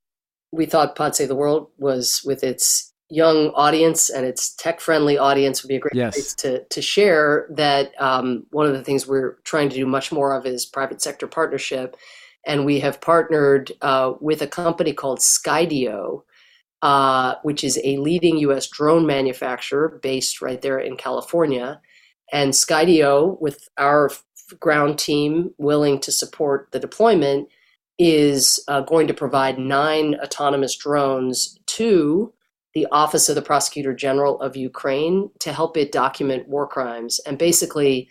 we thought Pod Save the World was with its young audience and its tech friendly audience would be a great yes. place to, to share that um, one of the things we're trying to do much more of is private sector partnership. And we have partnered uh, with a company called Skydio, uh, which is a leading US drone manufacturer based right there in California. And Skydio, with our ground team willing to support the deployment, is uh, going to provide nine autonomous drones to the Office of the Prosecutor General of Ukraine to help it document war crimes. And basically,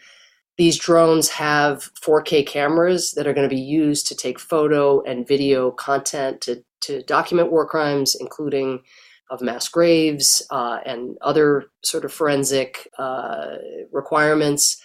these drones have 4K cameras that are going to be used to take photo and video content to, to document war crimes, including of mass graves uh, and other sort of forensic uh, requirements.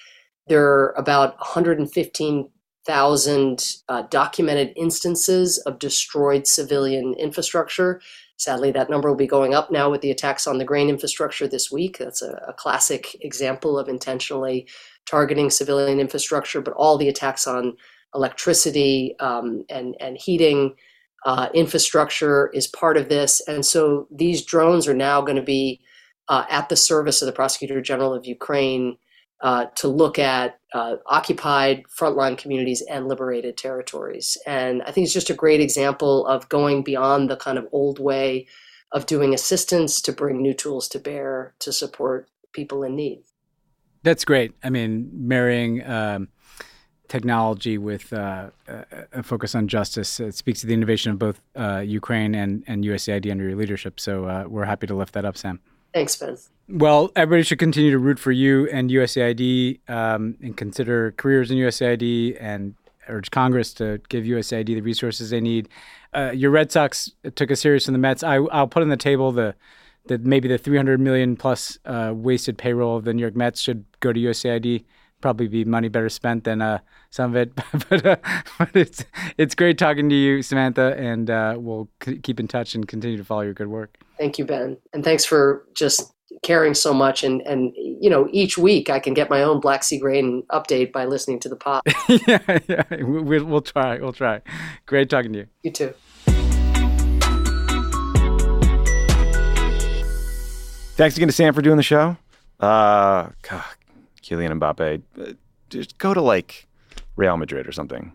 There are about 115,000 uh, documented instances of destroyed civilian infrastructure. Sadly, that number will be going up now with the attacks on the grain infrastructure this week. That's a, a classic example of intentionally targeting civilian infrastructure, but all the attacks on electricity um, and, and heating uh, infrastructure is part of this. And so these drones are now going to be uh, at the service of the Prosecutor General of Ukraine uh, to look at uh, occupied frontline communities and liberated territories. And I think it's just a great example of going beyond the kind of old way of doing assistance to bring new tools to bear to support people in need. That's great. I mean, marrying um, technology with uh, a focus on justice it speaks to the innovation of both uh, Ukraine and, and USAID under your leadership. So uh, we're happy to lift that up, Sam. Thanks, Ben. Well, everybody should continue to root for you and USAID um, and consider careers in USAID and urge Congress to give USAID the resources they need. Uh, your Red Sox took a serious in the Mets. I, will put on the table the that maybe the 300 million plus uh, wasted payroll of the New York Mets should go to USAID. Probably be money better spent than uh, some of it, but, uh, but it's it's great talking to you, Samantha, and uh, we'll c- keep in touch and continue to follow your good work. Thank you, Ben, and thanks for just caring so much. And and you know, each week I can get my own Black Sea Grain update by listening to the pod. yeah, yeah, we'll, we'll try. We'll try. Great talking to you. You too. Thanks again to Sam for doing the show. Uh, God, Kylian Mbappe, uh, just go to like Real Madrid or something.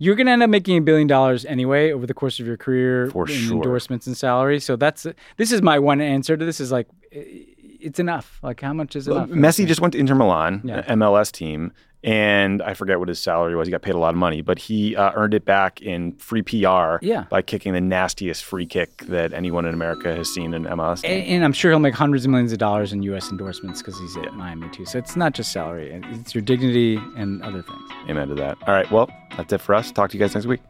You're going to end up making a billion dollars anyway over the course of your career For in sure. endorsements and salary. So that's this is my one answer to this is like it's enough. Like, how much is Well, enough? Messi just went to Inter Milan, Yeah. MLS team, and I forget what his salary was. He got paid a lot of money, but he uh, earned it back in free PR Yeah. by kicking the nastiest free kick that anyone in America has seen in MLS. And, and I'm sure he'll make hundreds of millions of dollars in U.S. endorsements because he's at Miami too. So it's not just salary; it's your dignity and other things. Amen to that. All right, well, that's it for us. Talk to you guys next week.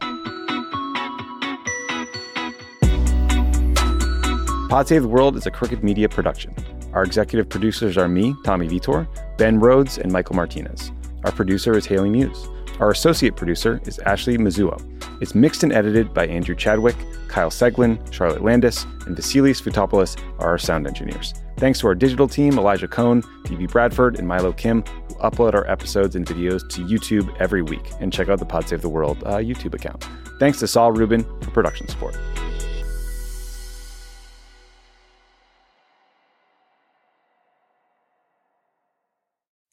Pod Save the World is a Crooked Media production. Our executive producers are me, Tommy Vitor, Ben Rhodes, and Michael Martinez. Our producer is Haley Muse. Our associate producer is Ashley Mizuo. It's mixed and edited by Andrew Chadwick, Kyle Seglin, Charlotte Landes, and Vasilis Fotopoulos are our sound engineers. Thanks to our digital team, Elijah Cohn, Phoebe Bradford, and Milo Kim, who upload our episodes and videos to YouTube every week. And check out the Pod Save the World uh, YouTube account. Thanks to Saul Rubin for production support.